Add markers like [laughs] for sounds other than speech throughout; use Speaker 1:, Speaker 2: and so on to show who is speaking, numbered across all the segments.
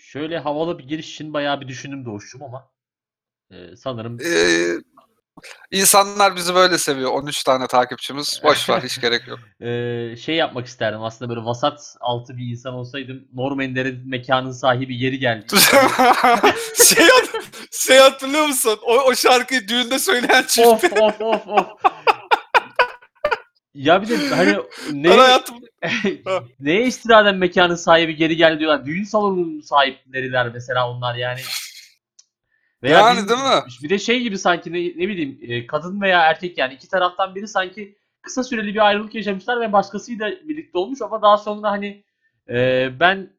Speaker 1: Şöyle havalı bir giriş için bayağı bir düşündüm Doğuş'cum ama e, sanırım
Speaker 2: Ee, insanlar bizi böyle seviyor. 13 tane takipçimiz. Boş ver [laughs] hiç gerek yok.
Speaker 1: e, şey yapmak isterdim. Aslında böyle vasat altı bir insan olsaydım. Norm Ender'in mekanın sahibi geri geldi. [laughs]
Speaker 2: şey, hat- şey hatırlıyor musun? O, o şarkıyı düğünde söyleyen çift.
Speaker 1: of of of of. Ya bir de hani [laughs] ne,
Speaker 2: hayatım [laughs]
Speaker 1: neye istinaden mekanın sahibi geri geldi diyorlar. Düğün salonunun sahipleriler mesela onlar yani.
Speaker 2: Yani
Speaker 1: bir-
Speaker 2: değil mi?
Speaker 1: Bir de şey gibi sanki ne, ne bileyim e, kadın veya erkek yani iki taraftan biri sanki kısa süreli bir ayrılık yaşamışlar ve başkasıyla birlikte olmuş ama daha sonra hani e, ben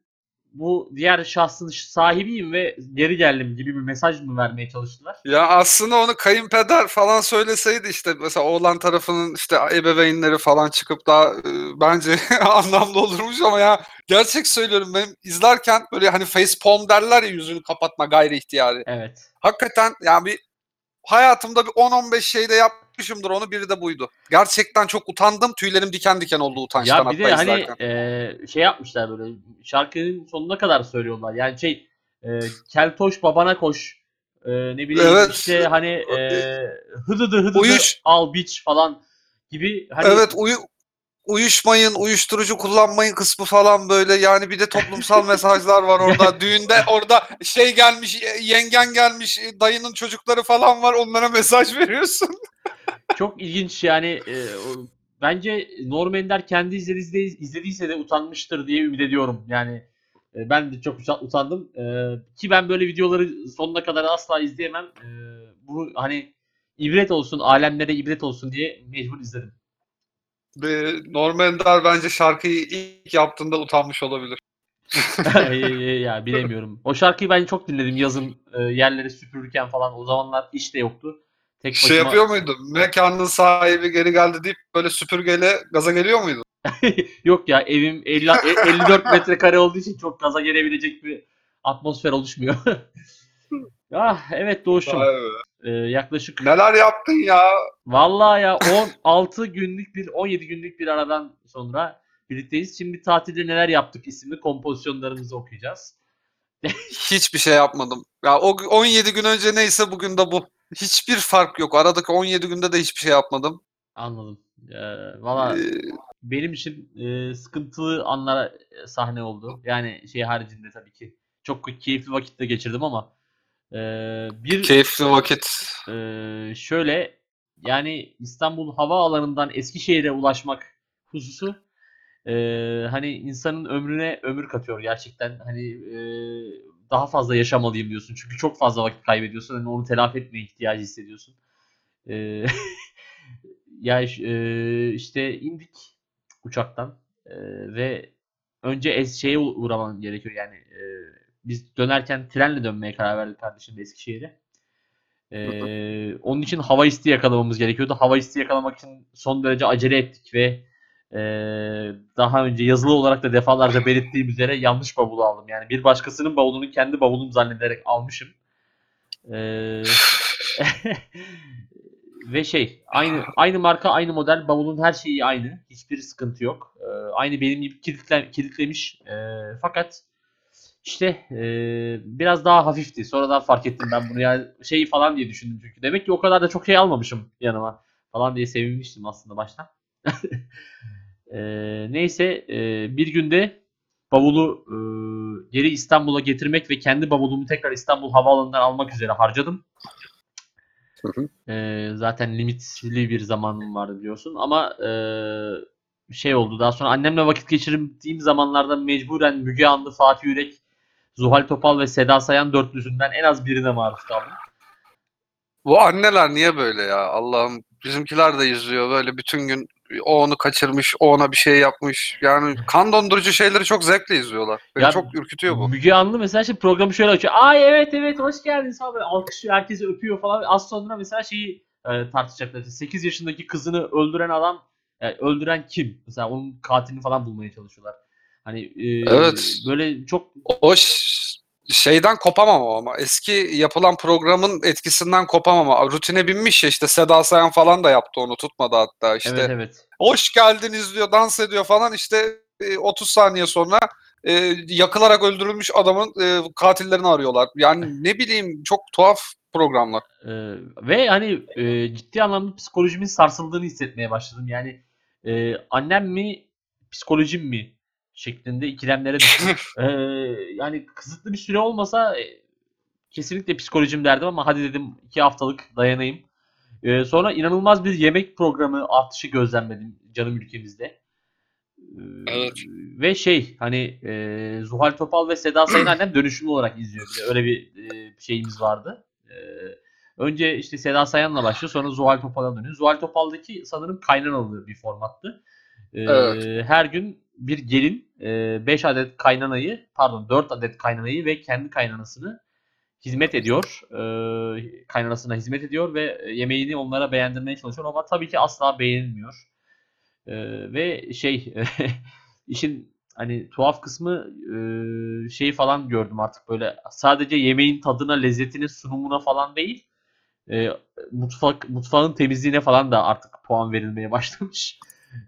Speaker 1: bu diğer şahsın sahibiyim ve geri geldim gibi bir mesaj mı vermeye çalıştılar?
Speaker 2: Ya aslında onu kayınpeder falan söyleseydi işte mesela oğlan tarafının işte ebeveynleri falan çıkıp daha e, bence [laughs] anlamlı olurmuş ama ya gerçek söylüyorum benim izlerken böyle hani face palm derler ya yüzünü kapatma gayri ihtiyari.
Speaker 1: Evet.
Speaker 2: Hakikaten yani bir hayatımda bir 10-15 şeyde yapmışımdır onu biri de buydu. Gerçekten çok utandım tüylerim diken diken oldu utançtan
Speaker 1: Ya bir de
Speaker 2: hatta
Speaker 1: hani
Speaker 2: izlerken.
Speaker 1: e, şey yapmışlar böyle şarkının sonuna kadar söylüyorlar. Yani şey e, keltoş babana koş e, ne bileyim
Speaker 2: Evet.
Speaker 1: işte hani e, hıdıdı hıdıdı
Speaker 2: Uyuş-
Speaker 1: al biç falan gibi hani
Speaker 2: Evet uyu, uyuşmayın, uyuşturucu kullanmayın kısmı falan böyle yani bir de toplumsal [laughs] mesajlar var orada. Düğünde orada şey gelmiş, yengen gelmiş, dayının çocukları falan var onlara mesaj [laughs] veriyorsun.
Speaker 1: çok ilginç yani e, bence Norm Ender kendi izlediyse, izlediyse de utanmıştır diye ümit ediyorum. Yani e, ben de çok uta- utandım. E, ki ben böyle videoları sonuna kadar asla izleyemem. E, bu hani ibret olsun, alemlere ibret olsun diye mecbur izledim.
Speaker 2: Ve Norm Ender bence şarkıyı ilk yaptığında utanmış olabilir. [laughs]
Speaker 1: ya bilemiyorum. O şarkıyı ben çok dinledim yazın e, yerleri süpürürken falan. O zamanlar iş de yoktu. Tek
Speaker 2: Şey
Speaker 1: başıma-
Speaker 2: yapıyor muydu? Mekanın sahibi geri geldi deyip böyle süpürgeyle gaza geliyor muydu? [laughs]
Speaker 1: Yok ya evim 50, e- 54 metrekare olduğu için çok gaza gelebilecek bir atmosfer oluşmuyor. [laughs] ah evet Doğuş'um.
Speaker 2: Vay be.
Speaker 1: Ee, yaklaşık
Speaker 2: Neler yaptın ya?
Speaker 1: vallahi ya 16 günlük bir 17 günlük bir aradan sonra birlikteyiz. Şimdi tatilde neler yaptık isimli kompozisyonlarımızı okuyacağız. [laughs]
Speaker 2: Hiçbir şey yapmadım. Ya o 17 gün önce neyse bugün de bu. Hiçbir fark yok. Aradaki 17 günde de hiçbir şey yapmadım.
Speaker 1: Anladım. Ee, valla
Speaker 2: Ee,
Speaker 1: benim için e, sıkıntılı anlara e, sahne oldu. Yani şey haricinde tabii ki. Çok keyifli vakitte geçirdim ama e, bir
Speaker 2: keyifli vakit.
Speaker 1: e, şöyle yani İstanbul Havaalanı'ndan Eskişehir'e ulaşmak hususu e, hani insanın ömrüne ömür katıyor gerçekten. Hani e, daha fazla yaşamalıyım diyorsun. Çünkü çok fazla vakit kaybediyorsun. Hani onu telafi etmeye ihtiyacı hissediyorsun. E, [laughs] ya e, işte indik uçaktan e, ve önce es şeye uğraman gerekiyor yani e, biz dönerken trenle dönmeye karar verdik kardeşim Eskişehir'e. E, onun için hava isti yakalamamız gerekiyordu. Hava isti yakalamak için son derece acele ettik ve e, daha önce yazılı olarak da defalarca belirttiğim üzere yanlış bavulu aldım. Yani bir başkasının bavulunu kendi bavulum zannederek almışım. E, [laughs] ve şey aynı aynı marka aynı model bavulun her şeyi aynı hiçbir sıkıntı yok Ee, aynı benim gibi kilitle, kilitlemiş Ee, fakat işte ee, biraz daha hafifti. Sonradan fark ettim ben bunu. Yani şey falan diye düşündüm çünkü. Demek ki o kadar da çok şey almamışım yanıma falan diye sevinmiştim aslında baştan. Ee, [laughs] neyse ee, bir günde bavulu ee, geri İstanbul'a getirmek ve kendi bavulumu tekrar İstanbul Havaalanı'ndan almak üzere harcadım. Ee, zaten limitli bir zamanım vardı biliyorsun. Ama ee, şey oldu. Daha sonra annemle vakit geçirdiğim zamanlarda mecburen Müge Anlı, Fatih Yürek, Zuhal Topal ve Seda Sayan dörtlüsünden en az birine maruz kaldım.
Speaker 2: Bu anneler niye böyle ya? Allah'ım bizimkiler de izliyor böyle bütün gün o onu kaçırmış, o ona bir şey yapmış. Yani kan dondurucu şeyleri çok zevkle izliyorlar. Beni
Speaker 1: Ya,
Speaker 2: çok ürkütüyor bu.
Speaker 1: Müge Anlı mesela şimdi programı şöyle açıyor. Ay evet evet hoş geldiniz falan böyle alkışlıyor herkesi öpüyor falan. Az sonra mesela şeyi e, tartışacaklar. 8 yaşındaki kızını öldüren adam yani öldüren kim? Mesela onun katilini falan bulmaya çalışıyorlar. Hani e,
Speaker 2: Evet.
Speaker 1: böyle çok
Speaker 2: O şeyden kopamam ama eski yapılan programın etkisinden kopamam ama rutine binmiş ya işte Seda Sayan falan da yaptı onu tutmadı hatta işte.
Speaker 1: evet evet.
Speaker 2: Hoş geldiniz diyor dans ediyor falan işte e, 30 saniye sonra e, yakılarak öldürülmüş adamın e, katillerini arıyorlar. Yani ne bileyim çok tuhaf programlar.
Speaker 1: Ee, ve hani e, ciddi anlamda psikolojimin sarsıldığını hissetmeye başladım. Yani e, annem mi psikolojim mi şeklinde ikilemlere düştüm. [laughs] Ee, yani kısıtlı bir süre olmasa e, kesinlikle psikolojim derdim ama hadi dedim iki haftalık dayanayım. Ee, sonra inanılmaz bir yemek programı artışı gözlemledim canım ülkemizde. Ee,
Speaker 2: Evet.
Speaker 1: Ve şey hani e, Zuhal Topal ve Seda Sayın annem [clears throat] dönüşümlü olarak izliyor. Bir öyle bir e, şeyimiz vardı. Ee, önce işte Seda Sayan'la başlıyor sonra Zuhal Topal'a dönüyor. Zuhal Topal'daki sanırım kaynanalı bir formattı. Ee,
Speaker 2: Evet.
Speaker 1: Her gün bir gelin 5 adet kaynanayı pardon 4 adet kaynanayı ve kendi kaynanasını hizmet ediyor. Ee, kaynanasına hizmet ediyor ve yemeğini onlara beğendirmeye çalışıyor ama tabii ki asla beğenilmiyor. Ee, ve şey [laughs] işin hani tuhaf kısmı e, şeyi falan gördüm artık böyle sadece yemeğin tadına, lezzetine, sunumuna falan değil e, mutfak mutfağın temizliğine falan da artık puan verilmeye başlamış.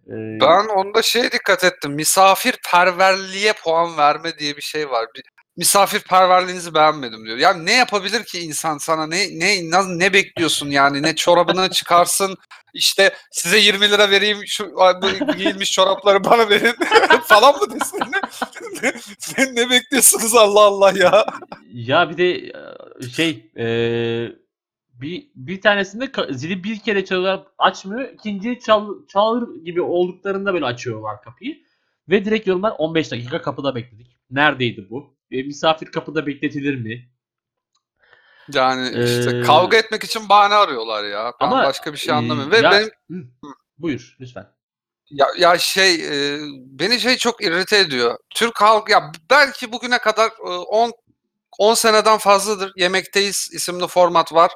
Speaker 1: Ee,
Speaker 2: Ben onda şeye dikkat ettim. Misafirperverliğe puan verme diye bir şey var. Bir, misafirperverliğinizi beğenmedim diyor. Ya ne yapabilir ki insan sana? Ne ne ne, bekliyorsun yani? Ne çorabını çıkarsın? İşte size 20 lira vereyim şu bu giyilmiş çorapları bana verin [laughs] falan mı desin? Ne, ne, ne bekliyorsunuz Allah Allah ya?
Speaker 1: Ya bir de e, şey e, bir bir tanesinde zili bir kere çalıyor açmıyor. ikinciyi çal, çağır gibi olduklarında böyle açıyorlar kapıyı. Ve direkt yorumlar 15 dakika kapıda bekledik. Neredeydi bu? E, misafir kapıda bekletilir mi?
Speaker 2: Yani işte
Speaker 1: Ee,
Speaker 2: kavga etmek için bahane arıyorlar ya. Ben
Speaker 1: ama,
Speaker 2: başka bir şey
Speaker 1: e,
Speaker 2: anlamıyorum. Ve
Speaker 1: ya-
Speaker 2: benim
Speaker 1: Hı, buyur lütfen.
Speaker 2: Ya, ya şey e, beni şey çok irrite ediyor. Türk halk ya belki bugüne kadar 10 10 seneden fazladır Yemekteyiz isimli format var.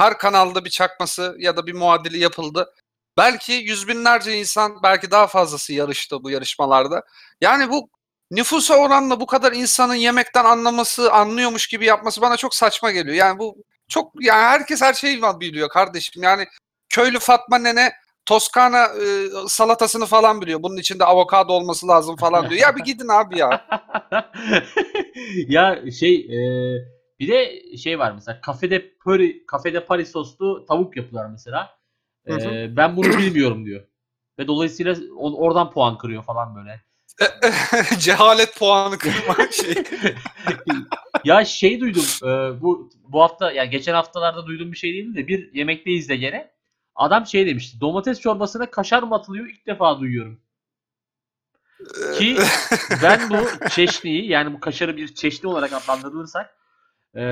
Speaker 2: Her kanalda bir çakması ya da bir muadili yapıldı. Belki yüz binlerce insan belki daha fazlası yarıştı bu yarışmalarda. Yani bu nüfusa oranla bu kadar insanın yemekten anlaması, anlıyormuş gibi yapması bana çok saçma geliyor. Yani bu çok yani herkes her şeyi biliyor kardeşim. Yani köylü Fatma nene Toskana e, salatasını falan biliyor. Bunun içinde avokado olması lazım falan diyor. Ya bir gidin abi ya. [laughs]
Speaker 1: ya şey e, bir de şey var mesela kafede pöri kafede Paris soslu tavuk yapıyorlar mesela. E,
Speaker 2: Hı hı.
Speaker 1: ben bunu bilmiyorum diyor. Ve dolayısıyla oradan puan kırıyor falan böyle. [laughs]
Speaker 2: Cehalet puanı kırma [laughs] şey.
Speaker 1: ya şey duydum e, bu bu hafta yani geçen haftalarda duyduğum bir şey değil de bir yemekteyiz de gene. Adam şey demişti. Domates çorbasına kaşar mı atılıyor? İlk defa duyuyorum. Ki [laughs] ben bu çeşniyi yani bu kaşarı bir çeşni olarak adlandırılırsak e,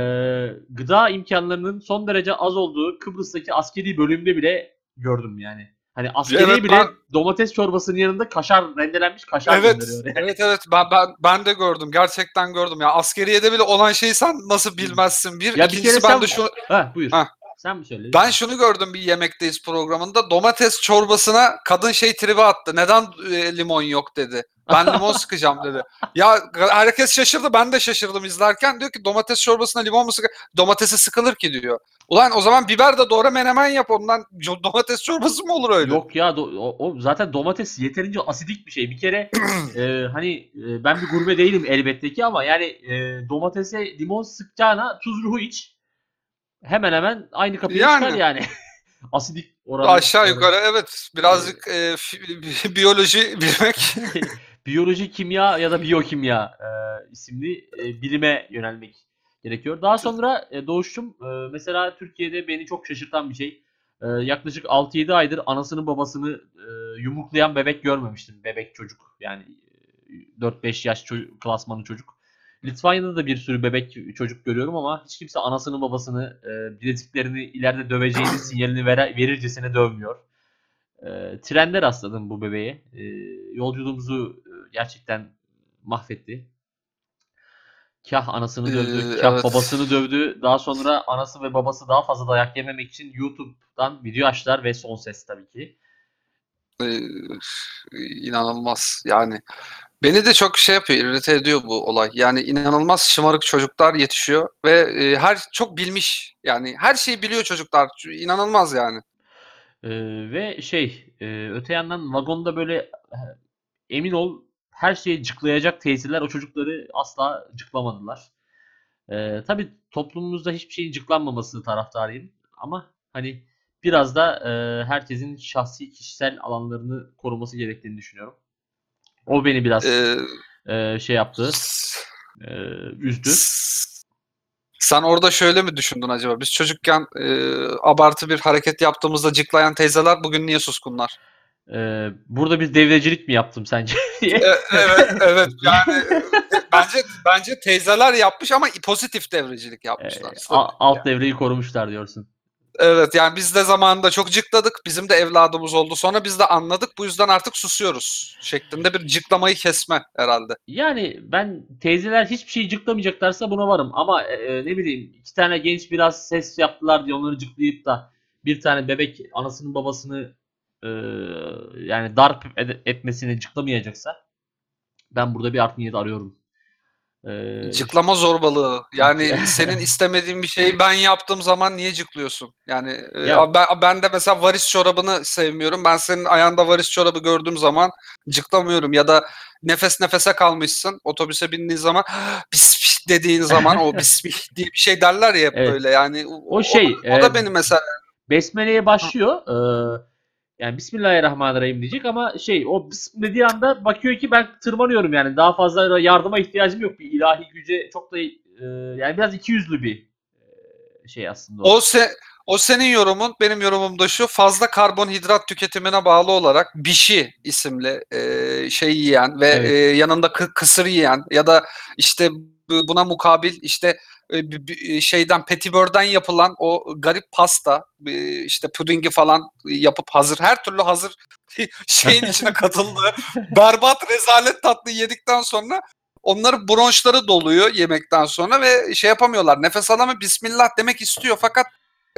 Speaker 1: gıda imkanlarının son derece az olduğu Kıbrıs'taki askeri bölümde bile gördüm yani. Hani askeri
Speaker 2: Evet,
Speaker 1: bile
Speaker 2: ben-
Speaker 1: domates çorbasının yanında kaşar rendelenmiş kaşar
Speaker 2: evet,
Speaker 1: gönderiyor. yani.
Speaker 2: evet evet ben, ben ben de gördüm. Gerçekten gördüm. Ya askeriyede bile olan şeyi sen nasıl bilmezsin? Bir
Speaker 1: Ya bir
Speaker 2: ikincisi
Speaker 1: kere
Speaker 2: ben
Speaker 1: sen-
Speaker 2: de şu
Speaker 1: Ha buyur.
Speaker 2: Ha.
Speaker 1: Sen mi söyle?
Speaker 2: ben şunu gördüm bir yemekteyiz programında. Domates çorbasına kadın şey tribi attı. Neden e, limon yok dedi. Ben limon [laughs] sıkacağım dedi. Ya herkes şaşırdı. Ben de şaşırdım izlerken. Diyor ki domates çorbasına limon mu sıkı? Domatesi sıkılır ki diyor. Ulan o zaman biber de doğra menemen yap ondan domates çorbası mı olur öyle?
Speaker 1: Yok ya do- o, o zaten domates yeterince asidik bir şey. Bir kere [clears throat] e, hani e, ben bir gurme değilim elbette ki ama yani e, domatese limon sıkacağına tuz ruhu iç. Hemen hemen aynı kapıya
Speaker 2: Yani.
Speaker 1: çıkar yani. [laughs] asidik oranı.
Speaker 2: Aşağı yukarı evet. Birazcık e, [laughs] biyoloji bilmek. [laughs]
Speaker 1: Biyoloji, kimya ya da biyokimya e, isimli e, bilime yönelmek gerekiyor. Daha sonra e, Doğuş'cum e, mesela Türkiye'de beni çok şaşırtan bir şey. E, yaklaşık 6-7 aydır anasını babasını e, yumruklayan bebek görmemiştim. Bebek çocuk yani e, 4-5 yaş çocuk, klasmanı çocuk. Litvanya'da da bir sürü bebek çocuk görüyorum ama hiç kimse anasını babasını e, bileziklerini ileride döveceğini sinyalini vere, verircesine dövmüyor. E, trende rastladım bu bebeğe. E, yolculuğumuzu e, gerçekten mahvetti. Kah anasını dövdü,
Speaker 2: Ee,
Speaker 1: kah
Speaker 2: evet.
Speaker 1: babasını dövdü. Daha sonra anası ve babası daha fazla dayak yememek için YouTube'dan video açtılar ve son ses tabii ki.
Speaker 2: Ee, inanılmaz yani. Beni de çok şey yapıyor, irrite ediyor bu olay. Yani inanılmaz şımarık çocuklar yetişiyor ve e, her çok bilmiş. Yani her şeyi biliyor çocuklar. İnanılmaz yani.
Speaker 1: Ee, ve şey e, öte yandan vagonda böyle emin ol her şeyi cıklayacak teyzeler o çocukları asla cıklamadılar. Ee, tabii toplumumuzda hiçbir şeyin cıklanmaması taraftarıyım. Ama hani biraz da e, herkesin şahsi kişisel alanlarını koruması gerektiğini düşünüyorum. O beni biraz
Speaker 2: Ee,
Speaker 1: e, şey yaptı, e, üzdü.
Speaker 2: Sen orada şöyle mi düşündün acaba? Biz çocukken e, abartı bir hareket yaptığımızda cıklayan teyzeler bugün niye suskunlar?
Speaker 1: Ee, burada bir devrecilik mi yaptım sence? [laughs]
Speaker 2: E, evet, evet. Yani bence bence teyzeler yapmış ama pozitif devrecilik
Speaker 1: Ee,
Speaker 2: yapmışlar.
Speaker 1: a- alt devreyi korumuşlar diyorsun.
Speaker 2: Evet yani biz de zamanında çok cıkladık. Bizim de evladımız oldu. Sonra biz de anladık. Bu yüzden artık susuyoruz. Şeklinde bir cıklamayı kesme herhalde.
Speaker 1: Yani ben teyzeler hiçbir şeyi cıklamayacaklarsa buna varım. Ama e, e, ne bileyim iki tane genç biraz ses yaptılar diye onları cıklayıp da bir tane bebek anasının babasını e, yani darp etmesini cıklamayacaksa ben burada bir art niyet arıyorum. Ee,
Speaker 2: Cıklama zorbalığı. Yani [laughs] senin istemediğin bir şeyi ben yaptığım zaman niye cıklıyorsun? Yani
Speaker 1: Ya-
Speaker 2: ben, ben de mesela varis çorabını sevmiyorum. Ben senin ayağında varis çorabı gördüğüm zaman cıklamıyorum. Ya da nefes nefese kalmışsın. Otobüse bindiğin zaman bismih dediğin zaman o bismih [laughs] diye bir şey derler ya hep
Speaker 1: Evet.
Speaker 2: böyle. Yani
Speaker 1: O şey,
Speaker 2: O, o da
Speaker 1: e,
Speaker 2: benim mesela.
Speaker 1: Besmele'ye başlıyor. Ee, yani Bismillahirrahmanirrahim diyecek ama şey o dediği anda bakıyor ki ben tırmanıyorum yani daha fazla yardıma ihtiyacım yok. Bir ilahi güce çok da e, yani biraz ikiyüzlü bir e, şey aslında o.
Speaker 2: O se o senin yorumun, benim yorumum da şu. Fazla karbonhidrat tüketimine bağlı olarak Bişi isimli e, şey yiyen ve
Speaker 1: Evet.
Speaker 2: e, yanında kı- kısır yiyen ya da işte bu- buna mukabil işte şeyden petibörden yapılan o garip pasta e, işte pudingi falan yapıp hazır her türlü hazır [laughs] şeyin içine katıldığı [laughs] berbat rezalet tatlı yedikten sonra onların bronşları doluyor yemekten sonra ve şey yapamıyorlar. Nefes alamıyor. Bismillah demek istiyor fakat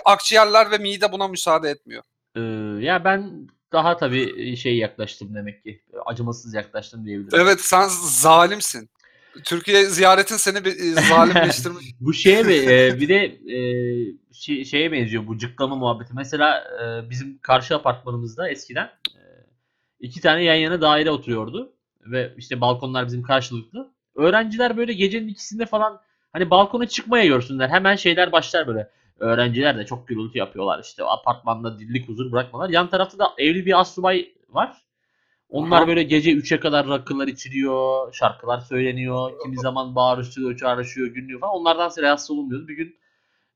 Speaker 2: akciğerler ve mide buna müsaade etmiyor.
Speaker 1: Ee, ya ben daha tabii şey yaklaştım demek ki. Acımasız yaklaştım diyebilirim.
Speaker 2: Evet sen zalimsin. Türkiye ziyaretin seni bir e, zalimleştirmiş. [laughs]
Speaker 1: Bu şeye mi? e, bir de e, şey- şeye benziyor bu cıklama muhabbeti. Mesela e, bizim karşı apartmanımızda eskiden e, iki tane yan yana daire oturuyordu ve işte balkonlar bizim karşılıklı. Öğrenciler böyle gecenin ikisinde falan hani balkona çıkmaya görsünler. Hemen şeyler başlar böyle. Öğrenciler de çok gürültü yapıyorlar işte apartmanda dillik huzur bırakmalar. Yan tarafta da evli bir asubay var. Onlar
Speaker 2: Aha.
Speaker 1: böyle gece 3'e kadar rakılar içiliyor, şarkılar söyleniyor, kimi zaman bağırışıyor, çağrışıyor, günlüyor falan. Onlardan rahatsız olunmuyordu. Bir gün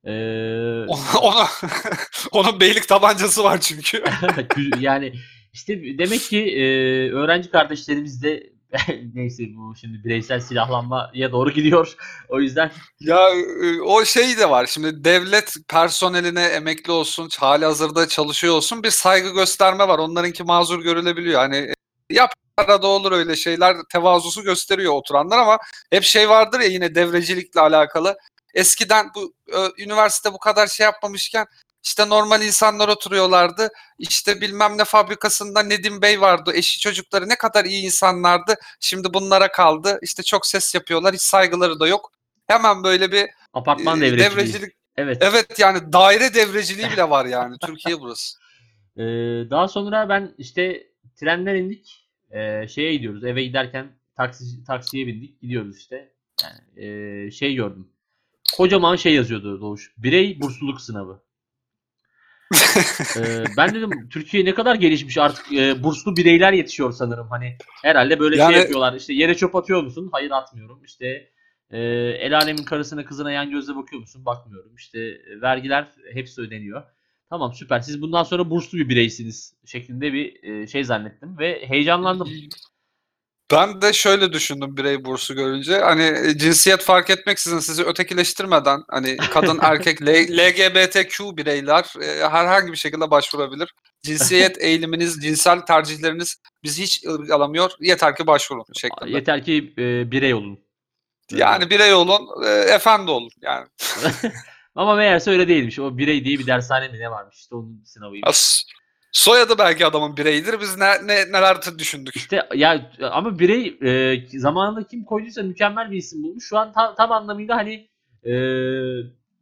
Speaker 1: eee,
Speaker 2: Ona, [laughs] onun beylik tabancası var çünkü. [laughs]
Speaker 1: yani işte demek ki eee, öğrenci kardeşlerimiz de [laughs] neyse bu şimdi bireysel silahlanmaya doğru gidiyor. O yüzden
Speaker 2: Ya e, o şey de var. Şimdi devlet personeline emekli olsun, hali hazırda çalışıyor olsun bir saygı gösterme var. Onlarınki mazur görülebiliyor. Hani e, yap arada olur öyle şeyler tevazusu gösteriyor oturanlar ama hep şey vardır ya yine devrecilikle alakalı. Eskiden bu ö, üniversite bu kadar şey yapmamışken işte normal insanlar oturuyorlardı. İşte bilmem ne fabrikasında Nedim Bey vardı. Eşi çocukları ne kadar iyi insanlardı. Şimdi bunlara kaldı. İşte çok ses yapıyorlar. Hiç saygıları da yok. Hemen böyle bir
Speaker 1: apartman devreciliği.
Speaker 2: devrecilik.
Speaker 1: Evet.
Speaker 2: Evet yani daire devreciliği bile var yani. Türkiye burası. [laughs]
Speaker 1: Ee, daha sonra ben işte trenden indik. Ee, şeye gidiyoruz. Eve giderken taksi taksiye bindik. Gidiyoruz işte. Yani ee, şey gördüm. Kocaman şey yazıyordu Doğuş. Birey bursluluk sınavı. Ee, ben dedim Türkiye ne kadar gelişmiş artık ee, burslu bireyler yetişiyor sanırım. Hani herhalde böyle
Speaker 2: Yani-
Speaker 1: şey yapıyorlar. İşte yere çöp atıyor musun? Hayır atmıyorum. İşte ee, el alemin karısına kızına yan gözle bakıyor musun? Bakmıyorum. İşte e, vergiler hepsi ödeniyor. Tamam süper. Siz bundan sonra burslu bir bireysiniz şeklinde bir e, şey zannettim ve heyecanlandım.
Speaker 2: Ben de şöyle düşündüm birey bursu görünce. Hani e, cinsiyet fark etmeksizin sizi ötekileştirmeden hani kadın [laughs] erkek L- LGBTQ bireyler e, herhangi bir şekilde başvurabilir. Cinsiyet [laughs] eğiliminiz, cinsel tercihleriniz bizi hiç ırgalamıyor. Yeter ki başvurun şeklinde.
Speaker 1: Yeter ki e, birey olun.
Speaker 2: Yani birey olun, e, efendi olun. Yani [laughs]
Speaker 1: Ama meğerse öyle değilmiş. O birey diye bir dershane mi ne varmış? İşte onun sınavıymış.
Speaker 2: as- soyadı belki adamın bireydir. Biz ne, ne neler düşündük.
Speaker 1: İşte ya ama birey e, zamanında kim koyduysa mükemmel bir isim bulmuş. Şu an tam, tam anlamıyla hani e,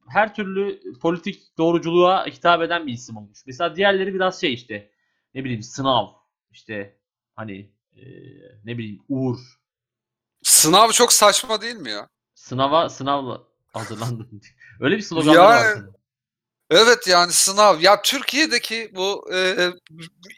Speaker 1: her türlü politik doğruculuğa hitap eden bir isim olmuş. Mesela diğerleri biraz şey işte ne bileyim sınav işte hani e, ne bileyim Uğur.
Speaker 2: Sınav çok saçma değil mi ya?
Speaker 1: Sınava sınavla hazırlandım. [laughs] Öyle bir slogan
Speaker 2: Yani-
Speaker 1: var senin.
Speaker 2: Evet yani sınav. Ya Türkiye'deki bu e,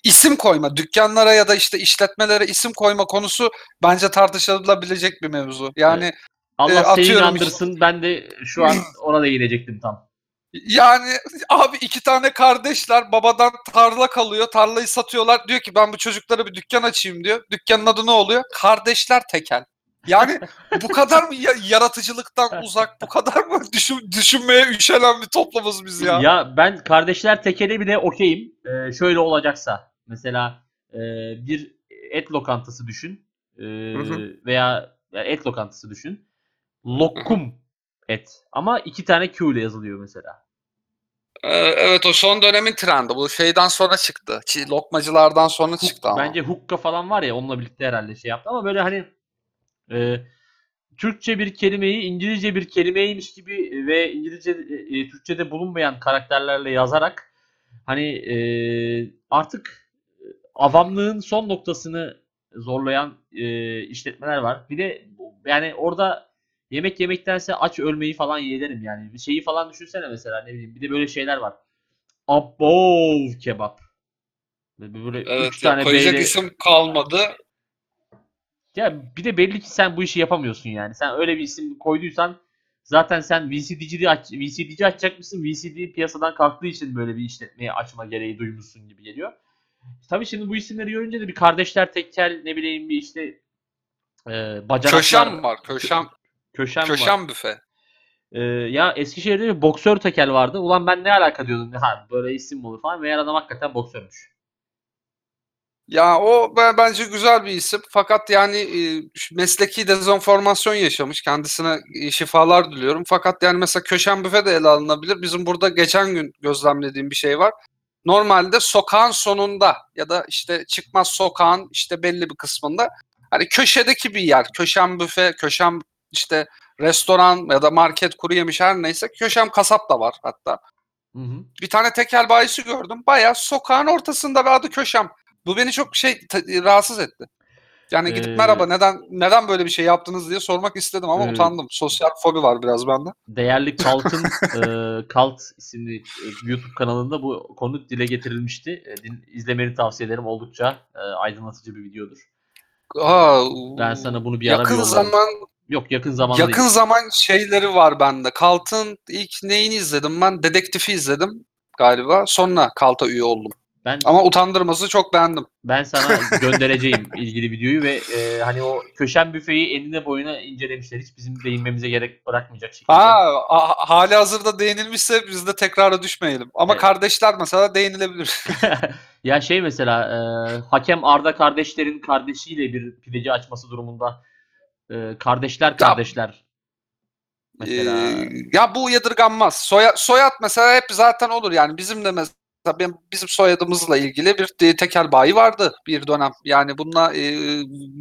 Speaker 2: isim koyma, dükkanlara ya da işte işletmelere isim koyma konusu bence tartışılabilecek bir mevzu. Yani
Speaker 1: Allah
Speaker 2: e,
Speaker 1: seni inandırsın. Ben de şu an [laughs] ona değinecektim tam.
Speaker 2: yani abi iki tane kardeşler babadan tarla kalıyor. Tarlayı satıyorlar. Diyor ki ben bu çocuklara bir dükkan açayım diyor. Dükkanın adı ne oluyor? Kardeşler Tekel. Yani bu kadar mı ya- yaratıcılıktan uzak, bu kadar mı düşün, düşünmeye üşenen bir toplumuz biz ya?
Speaker 1: Ya ben kardeşler tekeli bile okeyim. Ee, şöyle olacaksa mesela e, bir et lokantası düşün Ee,
Speaker 2: hı.
Speaker 1: veya ya et lokantası düşün. Lokum et ama iki tane Q ile yazılıyor mesela.
Speaker 2: Ee, Evet o son dönemin trendi. Bu şeyden sonra çıktı. Çi- Lokmacılardan sonra çıktı ama.
Speaker 1: Bence hukka falan var ya onunla birlikte herhalde şey yaptı ama böyle hani e, Türkçe bir kelimeyi İngilizce bir kelimeymiş gibi ve İngilizce e, e, Türkçe'de bulunmayan karakterlerle yazarak hani e, artık e, avamlığın son noktasını zorlayan e, işletmeler var. Bir de yani orada yemek yemektense aç ölmeyi falan yeğlerim yani. Bir şeyi falan düşünsene mesela ne bileyim. Bir de böyle şeyler var. Abov kebap. Böyle üç
Speaker 2: Evet ya,
Speaker 1: tane
Speaker 2: koyacak
Speaker 1: beyle-
Speaker 2: isim kalmadı.
Speaker 1: Ya bir de belli ki sen bu işi yapamıyorsun yani. Sen öyle bir isim koyduysan zaten sen VCD'ci aç, VCD'ci açacak mısın? VCD piyasadan kalktığı için böyle bir işletmeyi açma gereği duymuşsun gibi geliyor. Tabii şimdi bu isimleri görünce de bir kardeşler tekkel ne bileyim bir işte e, bacanaklar.
Speaker 2: Köşem var. Köşem,
Speaker 1: Köşem, var.
Speaker 2: köşem büfe.
Speaker 1: E, ya Eskişehir'de bir boksör tekel vardı. Ulan ben ne alaka diyordum. Ha böyle isim olur falan. Meğer adam hakikaten boksörmüş.
Speaker 2: Ya o ben- bence güzel bir isim. Fakat yani e, mesleki dezenformasyon yaşamış. Kendisine e, şifalar diliyorum. Fakat yani mesela köşem büfe de ele alınabilir. Bizim burada geçen gün gözlemlediğim bir şey var. Normalde sokağın sonunda ya da işte çıkmaz sokağın işte belli bir kısmında hani köşedeki bir yer. Köşem büfe, köşem işte restoran ya da market kuru yemiş her neyse köşem kasap da var hatta.
Speaker 1: Hı hı.
Speaker 2: bir tane tekel bayisi gördüm. Bayağı sokağın ortasında ve adı köşem. Bu beni çok şey rahatsız etti. Yani gidip
Speaker 1: Ee,
Speaker 2: merhaba neden neden böyle bir şey yaptınız diye sormak istedim ama
Speaker 1: Ee,
Speaker 2: utandım. Sosyal fobi var biraz bende.
Speaker 1: Değerli Kalt'ın [laughs] e, Kalt isimli e, YouTube kanalında bu konu dile getirilmişti. E, din, izlemeni tavsiye ederim. Oldukça e, aydınlatıcı bir videodur.
Speaker 2: Aa,
Speaker 1: Ben sana bunu bir ara bir
Speaker 2: yakın
Speaker 1: yollarım.
Speaker 2: zaman
Speaker 1: Yok yakın zamanda
Speaker 2: yakın
Speaker 1: değil.
Speaker 2: zaman şeyleri var bende. Kalt'ın ilk neyini izledim ben? Dedektifi izledim galiba. Sonra Kalt'a üye oldum.
Speaker 1: Ben
Speaker 2: Ama utandırması çok beğendim.
Speaker 1: ben sana [laughs] göndereceğim ilgili videoyu ve e, hani o köşen büfeyi enine boyuna incelemişler. Hiç bizim değinmemize gerek bırakmayacak şekilde.
Speaker 2: Ha, a- hali hazırda değinilmişse biz de tekrara düşmeyelim. Ama
Speaker 1: Evet.
Speaker 2: kardeşler mesela değinilebilir. [laughs] [laughs]
Speaker 1: ya şey mesela e, hakem Arda kardeşlerin kardeşiyle bir pideci açması durumunda e, kardeşler kardeşler mesela
Speaker 2: Ee, ya bu yadırganmaz. Soya, soyad mesela hep zaten olur yani bizim de mesela benim- bizim soyadımızla ilgili bir de- tekel bayi vardı bir dönem. Yani bununla e,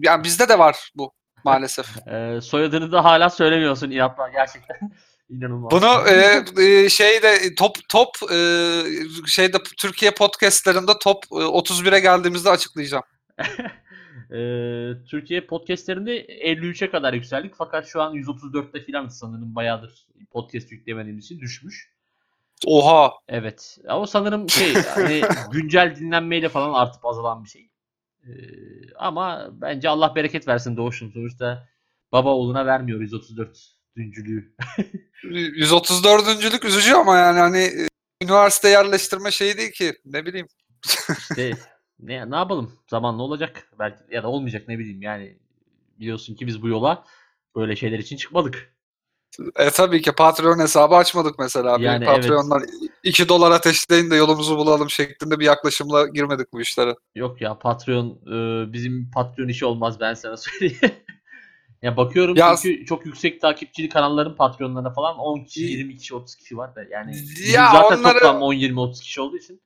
Speaker 2: yani bizde de var bu maalesef. [laughs]
Speaker 1: e, soyadını da hala söylemiyorsun inatla gerçekten [laughs] inanılmaz.
Speaker 2: Bunu e, e, şeyde top top e, şeyde Türkiye podcastlerinde top e, 31'e geldiğimizde açıklayacağım. [laughs]
Speaker 1: E, Türkiye podcastlerinde 53'e kadar yükseldik fakat şu an 134'te falan sanırım bayağıdır podcast yüklemediğimiz için düşmüş.
Speaker 2: Oha.
Speaker 1: Evet. O sanırım şey hani [laughs] güncel dinlenmeyle falan artıp azalan bir şey. Ee, ama bence Allah bereket versin Doğuş'un. Sonuçta baba oğluna vermiyor 134 düncülüğü.
Speaker 2: 134. üzücü ama yani hani e, üniversite yerleştirme şeyi değil ki. Ne bileyim.
Speaker 1: İşte ne, ne yapalım? Zamanla olacak. Belki ya da olmayacak ne bileyim yani. Biliyorsun ki biz bu yola böyle şeyler için çıkmadık.
Speaker 2: E tabii ki Patreon hesabı açmadık mesela. Bir
Speaker 1: Yani evet.
Speaker 2: Patreon'lar 2 dolar ateşleyin de yolumuzu bulalım şeklinde bir yaklaşımla girmedik bu işlere.
Speaker 1: Yok ya Patreon e, bizim Patreon işi olmaz ben sana [laughs] söyleyeyim. ya bakıyorum
Speaker 2: Ya-
Speaker 1: çünkü çok yüksek takipçili kanalların Patreon'larına falan 10 kişi, 20 kişi, 30 kişi var da yani
Speaker 2: Ya
Speaker 1: zaten
Speaker 2: onları-
Speaker 1: toplam 10 20 30 kişi olduğu için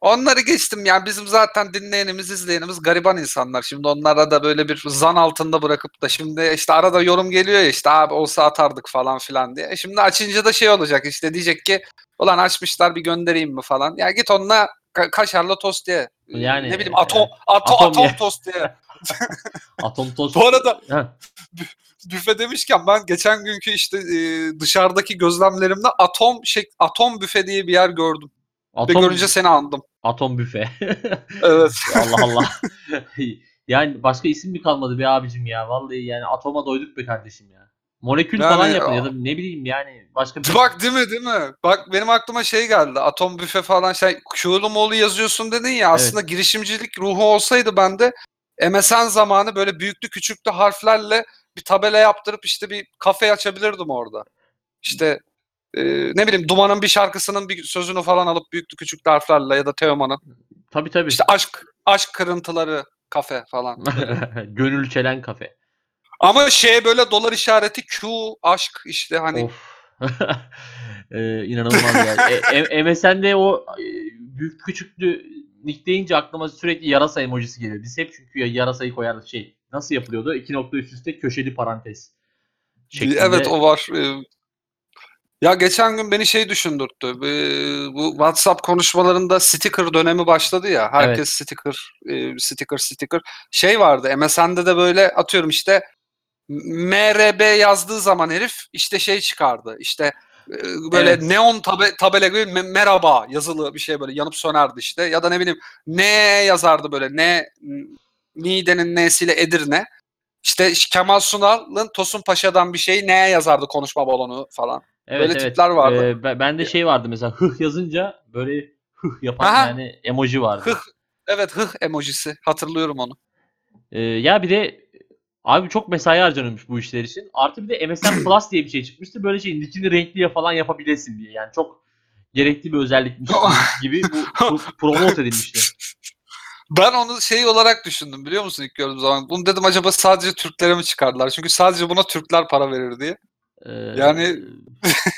Speaker 2: Onları geçtim yani bizim zaten dinleyenimiz, izleyenimiz gariban insanlar. Şimdi onlara da böyle bir zan altında bırakıp da şimdi işte arada yorum geliyor ya işte abi olsa atardık falan filan diye. Şimdi açınca da şey olacak işte diyecek ki ulan açmışlar bir göndereyim mi falan. Ya git onunla ka- kaşarla tost ye. Ee,
Speaker 1: Yani,
Speaker 2: ne bileyim atom
Speaker 1: e,
Speaker 2: ato,
Speaker 1: atom
Speaker 2: atom tost ye. [laughs]
Speaker 1: Atom toz.
Speaker 2: Bu arada büfe demişken ben geçen günkü işte e, dışarıdaki gözlemlerimde atom şey atom büfe diye bir yer gördüm.
Speaker 1: Atom,
Speaker 2: görünce seni andım.
Speaker 1: atom büfe. [laughs]
Speaker 2: Evet. [laughs]
Speaker 1: Allah Allah. [laughs] yani başka isim mi kalmadı be abicim ya? Vallahi yani atoma doyduk be kardeşim ya. Molekül
Speaker 2: Yani-
Speaker 1: falan yapın ya da ne bileyim yani başka bir
Speaker 2: Bak değil mi değil mi? Bak benim aklıma şey geldi. Atom büfe falan şey M'lu yazıyorsun dedin ya. Aslında girişimcilik ruhu olsaydı bende MSN zamanı böyle büyüklü küçüklü harflerle bir tabela yaptırıp işte bir kafe açabilirdim orada. İşte e, ne bileyim Duman'ın bir şarkısının bir sözünü falan alıp büyüklü küçüklü harflerle ya da Teoman'ın.
Speaker 1: Tabii tabii.
Speaker 2: İşte aşk aşk kırıntıları kafe falan. [laughs]
Speaker 1: Gönül çelen kafe.
Speaker 2: Ama şey böyle dolar işareti Q aşk işte hani
Speaker 1: Of. [laughs] ee, inanılmaz ya. E, e- MSN'de o e, büyük küçüklü nick deyince aklıma sürekli yarasa emojisi geliyor. Biz hep çünkü ya yarasayı koyardık şey. Nasıl yapılıyordu? İki nokta üst üste köşeli parantez. şeklinde.
Speaker 2: Evet o var. Ya geçen gün beni şey düşündürttü. Ee, Bu WhatsApp konuşmalarında sticker dönemi başladı ya. Herkes
Speaker 1: Evet.
Speaker 2: sticker, e, sticker, sticker. Şey vardı. MSN'de de böyle atıyorum işte MRB yazdığı zaman herif işte şey çıkardı. İşte e, böyle
Speaker 1: Evet.
Speaker 2: neon tabe, tabela gibi me- merhaba yazılı bir şey böyle yanıp sönerdi işte. Ya da ne bileyim ne yazardı böyle ne Niğde'nin nesiyle Edirne. İşte Kemal Sunal'ın Tosun Paşa'dan bir şey neye yazardı konuşma balonu falan.
Speaker 1: Evet,
Speaker 2: Böyle
Speaker 1: evet.
Speaker 2: tipler vardı.
Speaker 1: Ee, ben- bende şey vardı mesela hıh yazınca böyle hıh yapan
Speaker 2: Aha.
Speaker 1: yani emoji vardı.
Speaker 2: Hıh. Evet hıh emojisi. Hatırlıyorum onu.
Speaker 1: Ee, ya bir de abi çok mesai harcanıyormuş bu işler için. Artı bir de MSN [clears throat] Plus diye bir şey çıkmıştı. Böyle şey nickini renkli falan yapabilesin diye. Yani çok gerekli bir özellikmiş [laughs] gibi bu pro- promote edilmişti. [laughs]
Speaker 2: Ben onu şey olarak düşündüm biliyor musun ilk gördüğüm zaman. Bunu dedim acaba sadece Türklere mi çıkardılar? Çünkü sadece buna Türkler para verir diye.
Speaker 1: Ee,
Speaker 2: Yani-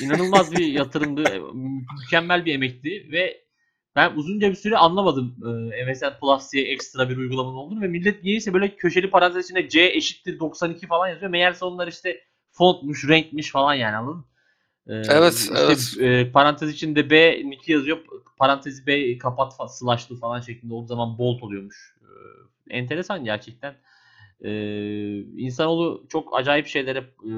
Speaker 1: inanılmaz bir yatırımdı. Mü- Mükemmel bir emekti ve ben uzunca bir süre anlamadım e, MSN Plus diye ekstra bir uygulamanın olduğunu ve millet niyeyse böyle köşeli parantez içinde C eşittir 92 falan yazıyor. Meğerse onlar işte fontmuş, renkmiş falan yani anladın mı? Ee,
Speaker 2: Evet,
Speaker 1: işte,
Speaker 2: evet.
Speaker 1: e, parantez içinde B nick yazıyor. Parantezi B kapat slashlı falan şeklinde olduğu zaman bold oluyormuş. Ee, enteresan gerçekten. Ee, insanoğlu çok acayip şeylere e,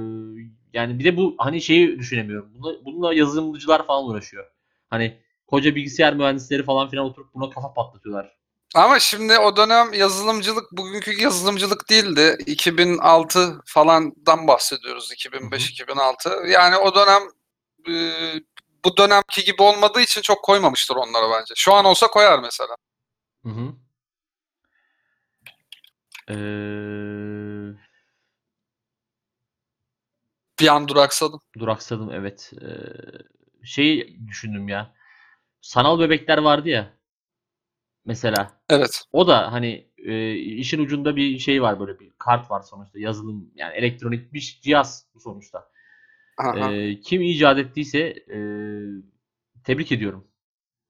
Speaker 1: yani bir de bu hani şeyi düşünemiyorum. Bunu, bununla yazılımcılar falan uğraşıyor. Hani koca bilgisayar mühendisleri falan filan oturup buna kafa patlatıyorlar.
Speaker 2: Ama şimdi o dönem yazılımcılık bugünkü yazılımcılık değildi. 2006 falandan bahsediyoruz. 2005-2006. Yani o dönem e, bu dönemki gibi olmadığı için çok koymamıştır onlara bence. Şu an olsa koyar mesela.
Speaker 1: Hı hı. Ee,
Speaker 2: Bir an duraksadım.
Speaker 1: duraksadım evet. Ee, şey düşündüm ya. Sanal bebekler vardı ya. Mesela.
Speaker 2: Evet.
Speaker 1: O da hani e, işin ucunda bir şey var böyle bir kart var sonuçta yazılım yani elektronik bir cihaz bu sonuçta.
Speaker 2: Aha.
Speaker 1: E, kim icat ettiyse e, tebrik ediyorum.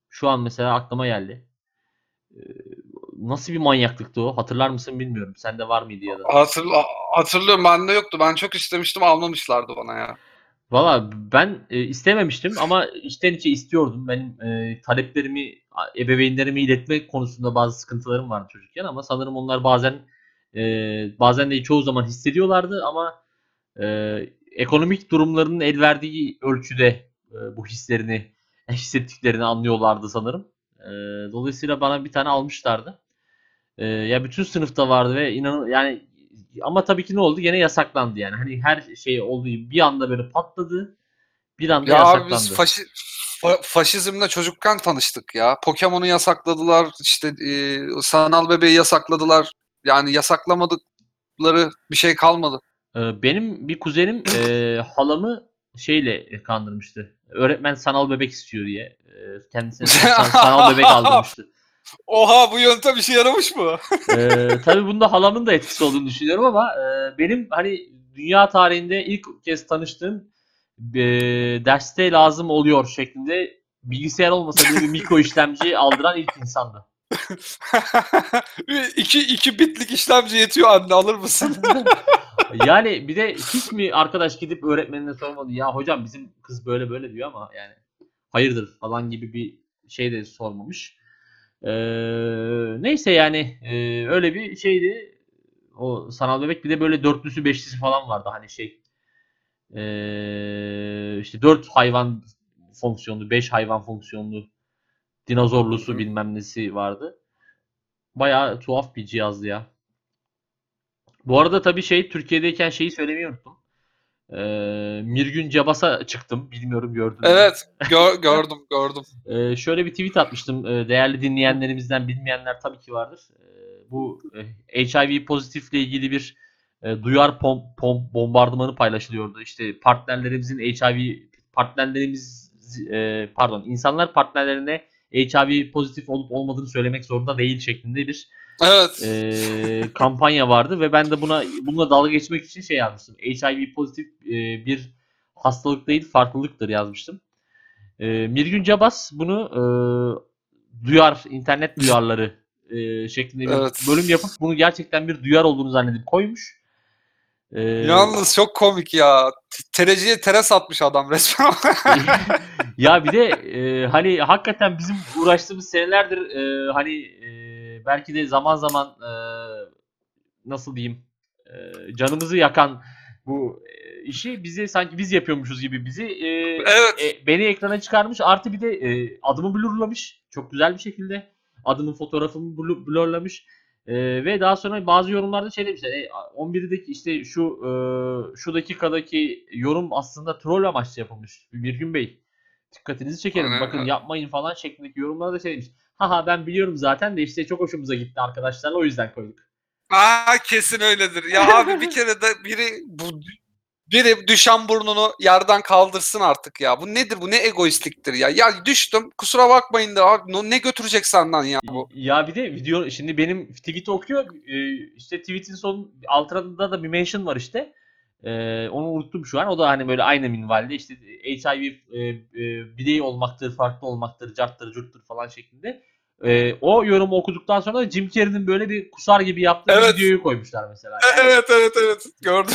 Speaker 1: Şu an mesela aklıma geldi. E, nasıl bir manyaklıktı o? Hatırlar mısın bilmiyorum. Sende var mıydı ya da?
Speaker 2: Hatırla, hatırlıyorum bende yoktu. Ben çok istemiştim almamışlardı bana ya.
Speaker 1: Valla ben e, istememiştim ama içten içe istiyordum. Benim e, taleplerimi ebeveynlerime iletme konusunda bazı sıkıntılarım vardı çocukken ama sanırım onlar bazen e, bazen de çoğu zaman hissediyorlardı ama e, ekonomik durumlarının el verdiği ölçüde e, bu hislerini [laughs] hissettiklerini anlıyorlardı sanırım. E, dolayısıyla bana bir tane almışlardı. E, ya bütün sınıfta vardı ve inan yani ama tabii ki ne oldu? Gene yasaklandı yani. Hani her şey olduğu gibi bir anda böyle patladı. Bir anda
Speaker 2: Ya
Speaker 1: yasaklandı.
Speaker 2: biz faşi, fa- faşizmle çocukken tanıştık ya. Pokemon'u yasakladılar. işte e, sanal bebeği yasakladılar. Yani yasaklamadıkları bir şey kalmadı.
Speaker 1: Ee, benim bir kuzenim e, halamı şeyle kandırmıştı. Öğretmen sanal bebek istiyor diye. E, kendisine san- [laughs] sanal bebek aldırmıştı.
Speaker 2: Oha bu yöntem işe yaramış mı?
Speaker 1: Ee, tabii bunda halamın da etkisi olduğunu düşünüyorum ama e, benim hani dünya tarihinde ilk kez tanıştığım e, derste lazım oluyor şeklinde bilgisayar olmasa bile bir mikro işlemci aldıran ilk insandı. [laughs]
Speaker 2: iki, iki bitlik işlemci yetiyor anne alır mısın? [laughs]
Speaker 1: Yani bir de hiç mi arkadaş gidip öğretmenine sormadı ya hocam bizim kız böyle böyle diyor ama yani hayırdır falan gibi bir şey de sormamış. Ee, neyse yani e, öyle bir şeydi. O sanal bebek bir de böyle dörtlüsü beşlisi falan vardı hani şey. Ee, işte dört hayvan fonksiyonlu, beş hayvan fonksiyonlu dinozorlusu
Speaker 2: Hı
Speaker 1: bilmem nesi vardı. Bayağı tuhaf bir cihazdı ya. Bu arada tabii şey Türkiye'deyken şeyi söylemeyi unuttum. Ee, Mirgün Cabas'a çıktım. Bilmiyorum gördün mü?
Speaker 2: Evet [laughs] gör- gördüm gördüm.
Speaker 1: Ee, şöyle bir tweet atmıştım. Ee, değerli dinleyenlerimizden bilmeyenler tabii ki vardır. Ee, bu e, HIV pozitifle ilgili bir e, duyar pom, pom bombardımanı paylaşılıyordu. İşte partnerlerimizin HIV partnerlerimiz e, pardon insanlar partnerlerine HIV pozitif olup olmadığını söylemek zorunda değil şeklinde bir
Speaker 2: Evet.
Speaker 1: e, kampanya vardı ve ben de buna bununla dalga geçmek için şey yazmıştım. HIV pozitif e, bir hastalık değil farklılıktır yazmıştım. E, Mirgün Cabas bunu e, duyar, internet duyarları e, şeklinde bir
Speaker 2: Evet.
Speaker 1: bölüm yapıp bunu gerçekten bir duyar olduğunu zannedip koymuş. E,
Speaker 2: Yalnız çok komik ya. Tereciye tere satmış adam resmen. [laughs]
Speaker 1: ya bir de e, hani hakikaten bizim uğraştığımız senelerdir e, hani e, belki de zaman zaman e, nasıl diyeyim e, canımızı yakan bu e, işi bize sanki biz yapıyormuşuz gibi bizi e,
Speaker 2: evet.
Speaker 1: e, beni ekrana çıkarmış. Artı bir de e, adımı blurlamış. Çok güzel bir şekilde adımın fotoğrafımı blu- blurlamış. E, ve daha sonra bazı yorumlarda şey demişler e, 11'deki işte şu e, şu dakikadaki yorum aslında troll amaçlı yapılmış bir gün bey. Dikkatinizi çekerim. Bakın yapmayın falan şeklindeki yorumlarda şey demiş haha ben biliyorum zaten de işte çok hoşumuza gitti arkadaşlarla o yüzden koyduk.
Speaker 2: Aa kesin öyledir. Ya abi bir kere de biri bu biri düşen burnunu yerden kaldırsın artık ya. Bu nedir? Bu ne egoistliktir ya. Ya düştüm. Kusura bakmayın da abi ne götürecek senden ya bu?
Speaker 1: Ya bir de video şimdi benim tweet'i okuyor. Ee, işte tweet'in son altında da bir mention var işte. Ee, onu unuttum şu an. O da hani böyle aynı minvalde işte HIV e, e, birey olmaktır, farklı olmaktır, carttır, curttur falan şeklinde. Ee, o yorumu okuduktan sonra da Jim Carrey'nin böyle bir kusar gibi yaptığı
Speaker 2: Evet.
Speaker 1: videoyu koymuşlar mesela.
Speaker 2: E- Evet evet evet gördüm.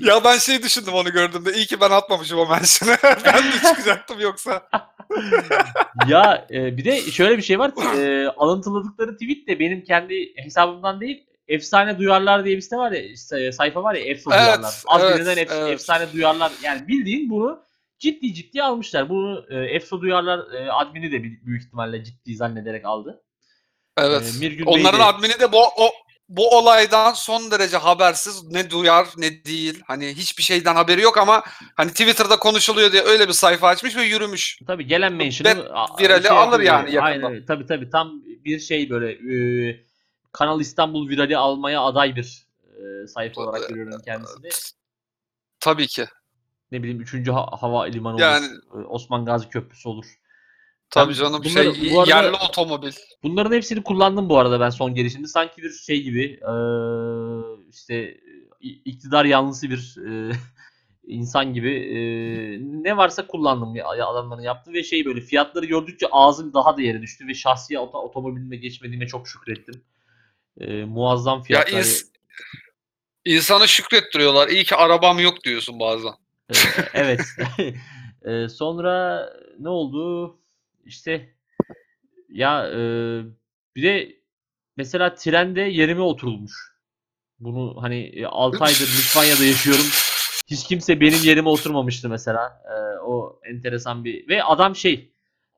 Speaker 2: [laughs] ya ben şey düşündüm onu gördüğümde. İyi ki ben atmamışım o mention'ı. [laughs] ben de çıkacaktım yoksa. [laughs]
Speaker 1: ya e, bir de şöyle bir şey var. E, alıntıladıkları tweet de benim kendi hesabımdan değil. Efsane Duyarlar diye bir site var ya, say- sayfa var ya Efso
Speaker 2: Evet,
Speaker 1: Duyarlar. Az
Speaker 2: evet,
Speaker 1: ef-
Speaker 2: evet.
Speaker 1: efsane duyarlar. Yani bildiğin bunu ciddi ciddi almışlar. Bunu e, Efso Duyarlar e, admini de büyük ihtimalle ciddi zannederek aldı.
Speaker 2: Evet.
Speaker 1: Ee, Mirgün Bey
Speaker 2: Onların
Speaker 1: de-
Speaker 2: admini de bu o bu olaydan son derece habersiz. Ne duyar ne değil. Hani hiçbir şeyden haberi yok ama hani Twitter'da konuşuluyor diye öyle bir sayfa açmış ve yürümüş.
Speaker 1: Tabii gelen mention'ı
Speaker 2: virali alır
Speaker 1: yapıyor.
Speaker 2: yani yakında.
Speaker 1: Aynen. Tabii tabii tam bir şey böyle e, Kanal İstanbul virali almaya aday bir e, sayfa olarak görüyorum kendisini.
Speaker 2: Tabii ki.
Speaker 1: ne bileyim 3. hava limanı
Speaker 2: Yani-
Speaker 1: olur. e, Osman Gazi Köprüsü olur.
Speaker 2: Tabii
Speaker 1: Ben
Speaker 2: canım
Speaker 1: bunları-
Speaker 2: şey
Speaker 1: bu arada-
Speaker 2: yerli otomobil.
Speaker 1: Bunların hepsini kullandım bu arada ben son gelişimde. Sanki bir şey gibi e, işte e, iktidar yanlısı bir e, [laughs] insan gibi e, ne varsa kullandım ya, adamların yaptığı ve şey böyle fiyatları gördükçe ağzım daha da yere düştü ve şahsi oto, otomobilime geçmediğime çok şükrettim. E, muazzam
Speaker 2: Ya
Speaker 1: fiyatları.
Speaker 2: ins- insanı şükrettiriyorlar. İyi ki arabam yok diyorsun bazen.
Speaker 1: Evet. [laughs] [laughs] Ee, sonra ne oldu? İşte ya e, bir de mesela trende yerime oturulmuş. Bunu hani 6 aydır [laughs] Litvanya'da yaşıyorum. Hiç kimse benim yerime oturmamıştı mesela. Ee, o enteresan bir ve adam şey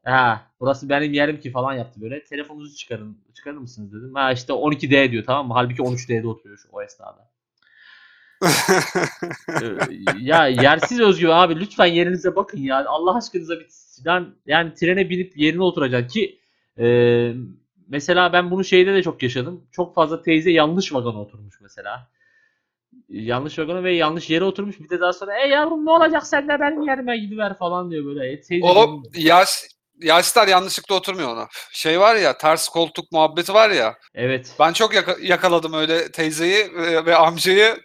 Speaker 1: ha burası benim yerim ki falan yaptı böyle. Telefonunuzu çıkarın. Çıkarır mısınız dedim. Ha işte 12D diyor tamam mı? Halbuki 13D'de oturuyor şu o esnada. [laughs] Ee, ya yersiz özgüven abi lütfen yerinize bakın ya. Allah aşkınıza bir yani, yani trene binip yerine oturacaksın ki e, mesela ben bunu şeyde de çok yaşadım. Çok fazla teyze yanlış vagona oturmuş mesela. Yanlış vagona ve yanlış yere oturmuş. Bir de daha sonra e yavrum ne olacak sen de benim yerime gidiver falan diyor böyle. E, teyze
Speaker 2: o yaş yaşlar yanlışlıkla oturmuyor ona. Şey var ya ters koltuk muhabbeti var ya.
Speaker 1: Evet.
Speaker 2: Ben çok yaka- yakaladım öyle teyzeyi ve, ve amcayı.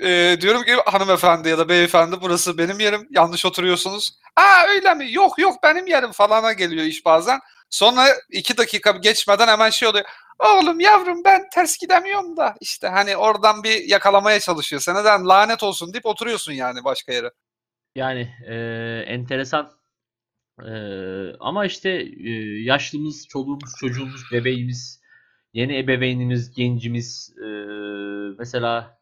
Speaker 2: Ee, diyorum ki hanımefendi ya da beyefendi burası benim yerim. Yanlış oturuyorsunuz. Aa öyle mi? Yok yok benim yerim falana geliyor iş bazen. Sonra iki dakika geçmeden hemen şey oluyor. Oğlum yavrum ben ters gidemiyorum da işte hani oradan bir yakalamaya çalışıyor. Sen neden lanet olsun deyip oturuyorsun yani başka yere.
Speaker 1: Yani e, enteresan. E, ama işte e, yaşlımız, çoluğumuz, çocuğumuz, bebeğimiz yeni ebeveynimiz, gencimiz e, mesela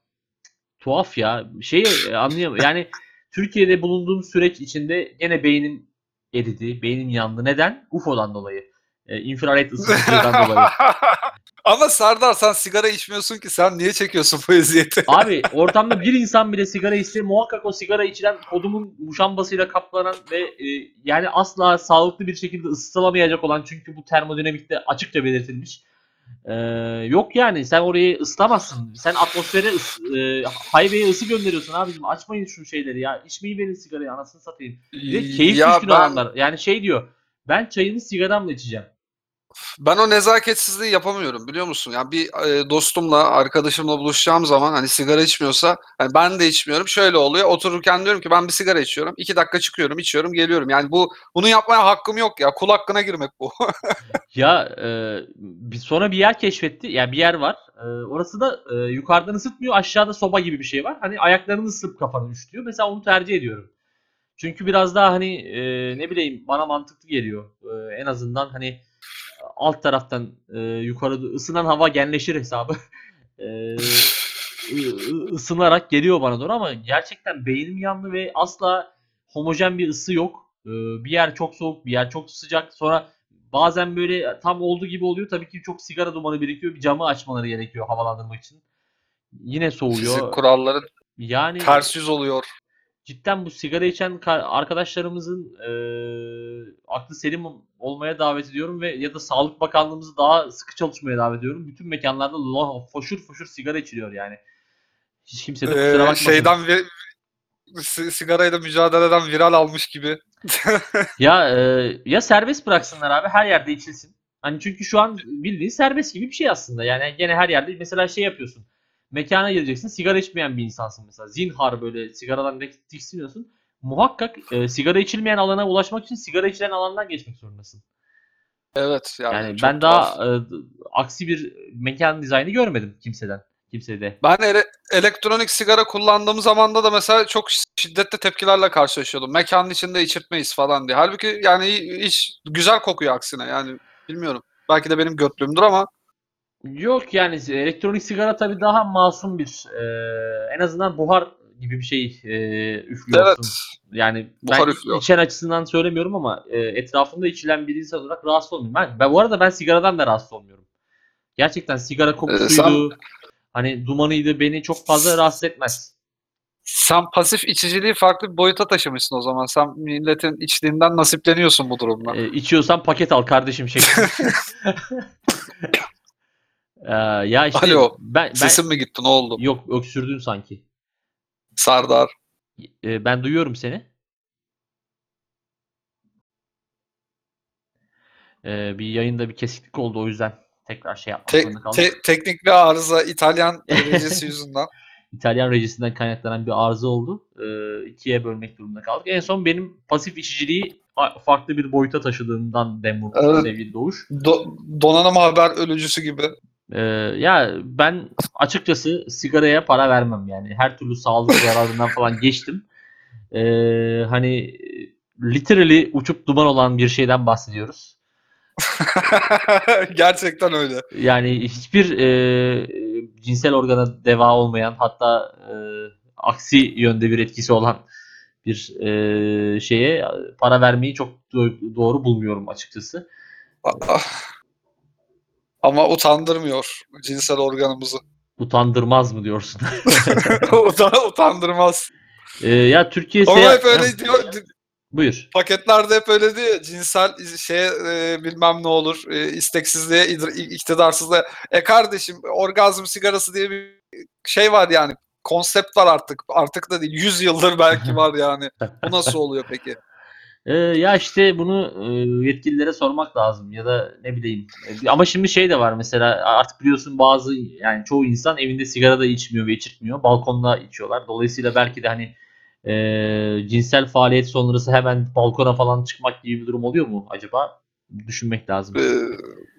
Speaker 1: tuhaf ya. Şeyi anlayamıyorum. Yani Türkiye'de bulunduğum süreç içinde gene beynim eridi, beynim yandı. Neden? UFO'dan dolayı. E, infrared ısıtıcıdan dolayı. [laughs]
Speaker 2: Ama Serdar sen sigara içmiyorsun ki sen niye çekiyorsun bu eziyeti? [laughs]
Speaker 1: Abi ortamda bir insan bile sigara içse muhakkak o sigara içilen kodumun muşambasıyla kaplanan ve e, yani asla sağlıklı bir şekilde ısıtılamayacak olan çünkü bu termodinamikte açıkça belirtilmiş. E, yok yani sen orayı ısıtamazsın. Sen atmosfere ıs, e, ısı gönderiyorsun abicim. Açmayın şu şeyleri ya. İçmeyi verin sigarayı anasını satayım. Bir de keyif
Speaker 2: Ya
Speaker 1: düşkünü
Speaker 2: ben-
Speaker 1: olanlar. Yani şey diyor. Ben çayımı sigaramla içeceğim.
Speaker 2: Ben o nezaketsizliği yapamıyorum biliyor musun? Yani bir e, dostumla, arkadaşımla buluşacağım zaman hani sigara içmiyorsa hani ben de içmiyorum. Şöyle oluyor. Otururken diyorum ki ben bir sigara içiyorum. iki dakika çıkıyorum, içiyorum, geliyorum. Yani bu bunu yapmaya hakkım yok ya. Kul hakkına girmek bu. [laughs]
Speaker 1: Ya e, bir sonra bir yer keşfetti. Yani bir yer var. E, orası da e, yukarıdan ısıtmıyor. Aşağıda soba gibi bir şey var. Hani ayaklarını ısıtıp kafanı üşütüyor. Mesela onu tercih ediyorum. Çünkü biraz daha hani e, ne bileyim bana mantıklı geliyor. E, en azından hani alt taraftan e, yukarı ısınan hava genleşir hesabı. [laughs] E, ısınarak geliyor bana doğru ama gerçekten beynim yandı ve asla homojen bir ısı yok. E, bir yer çok soğuk, bir yer çok sıcak. Sonra bazen böyle tam olduğu gibi oluyor. Tabii ki çok sigara dumanı birikiyor. Bir camı açmaları gerekiyor havalandırmak için. Yine soğuyor.
Speaker 2: Fizik kuralları
Speaker 1: Yani
Speaker 2: ters yüz oluyor.
Speaker 1: Cidden bu sigara içen ka- arkadaşlarımızın e, aklı selim olmaya davet ediyorum ve ya da Sağlık Bakanlığımızı daha sıkı çalışmaya davet ediyorum. Bütün mekanlarda la- foşur foşur sigara içiliyor yani. Hiç kimse de kusura
Speaker 2: Ee,
Speaker 1: bakmasın.
Speaker 2: şeyden vi- si- sigarayla mücadeleden viral almış gibi. [laughs]
Speaker 1: Ya e, ya serbest bıraksınlar abi her yerde içilsin. Hani çünkü şu an bildiğin serbest gibi bir şey aslında. Yani gene her yerde mesela şey yapıyorsun. Mekana gireceksin sigara içmeyen bir insansın mesela. Zinhar böyle sigaradan tiksiniyorsun. Muhakkak e, sigara içilmeyen alana ulaşmak için sigara içilen alandan geçmek zorundasın.
Speaker 2: Evet yani,
Speaker 1: Yani ben
Speaker 2: tuhaf.
Speaker 1: daha e, aksi bir mekan dizaynı görmedim kimseden. Kimsede.
Speaker 2: Ben ele- elektronik sigara kullandığım zamanda da mesela çok şiddetli tepkilerle karşılaşıyordum. Mekanın içinde içirtmeyiz falan diye. Halbuki yani hiç güzel kokuyor aksine yani bilmiyorum. Belki de benim götlüğümdür ama
Speaker 1: Yok yani elektronik sigara tabii daha masum bir e, en azından buhar gibi bir şey e, üflüyorsun.
Speaker 2: evet.
Speaker 1: Yani
Speaker 2: Buhar
Speaker 1: ben
Speaker 2: üflüyor.
Speaker 1: içen açısından söylemiyorum ama e, etrafımda içilen bir insan olarak rahatsız olmuyorum. Ben, ben bu arada ben sigaradan da rahatsız olmuyorum. Gerçekten sigara kokusuydu, hani dumanıydı beni çok fazla rahatsız etmez.
Speaker 2: Sen pasif içiciliği farklı bir boyuta taşımışsın o zaman. Sen milletin içtiğinden nasipleniyorsun bu durumda.
Speaker 1: E, içiyorsan paket al kardeşim şeklinde. [laughs] [laughs] E, ya işte
Speaker 2: Alo,
Speaker 1: ben, ben
Speaker 2: Sesin mi gitti ne oldu?
Speaker 1: yok öksürdün sanki.
Speaker 2: Sardar.
Speaker 1: E, ben duyuyorum seni. E, bir yayında bir kesiklik oldu o yüzden tekrar şey yapmak
Speaker 2: Te-
Speaker 1: zorunda kaldım.
Speaker 2: te- teknik bir arıza İtalyan [laughs] derecesi yüzünden.
Speaker 1: İtalyan rejisinden kaynaklanan bir arıza oldu. Ee, ikiye bölmek durumunda kaldık. En son benim pasif içiciliği fa- farklı bir boyuta taşıdığımdan dem vurmuştu
Speaker 2: Evet.
Speaker 1: sevgili Doğuş.
Speaker 2: Do- donanım haber ölücüsü gibi.
Speaker 1: Ee, ya ben açıkçası sigaraya para vermem yani. Her türlü sağlık zararından falan geçtim. Ee, hani literally uçup duman olan bir şeyden bahsediyoruz. [laughs]
Speaker 2: Gerçekten öyle.
Speaker 1: Yani hiçbir e, cinsel organa deva olmayan hatta e, aksi yönde bir etkisi olan bir e, şeye para vermeyi çok do- doğru bulmuyorum açıkçası.
Speaker 2: Ama utandırmıyor cinsel organımızı.
Speaker 1: Utandırmaz mı diyorsun? [laughs] [laughs]
Speaker 2: Utan- Utandırmaz.
Speaker 1: E, ya Türkiye
Speaker 2: Ama
Speaker 1: seyahat-
Speaker 2: hep öyle diyor.
Speaker 1: Buyur.
Speaker 2: Paketlerde hep öyle diyor. Cinsel şey e, bilmem ne olur. E, isteksizliğe, iktidarsızlığa. E kardeşim orgazm sigarası diye bir şey var yani. Konsept var artık. Artık da değil. 100 yıldır belki [laughs] var yani. Bu nasıl oluyor peki?
Speaker 1: E, ya işte bunu e, yetkililere sormak lazım ya da ne bileyim. E, ama şimdi şey de var mesela artık biliyorsun bazı yani çoğu insan evinde sigara da içmiyor ve içirtmiyor. Balkonda içiyorlar. Dolayısıyla belki de hani e, cinsel faaliyet sonrası hemen balkona falan çıkmak gibi bir durum oluyor mu acaba? Düşünmek lazım.
Speaker 2: Ee,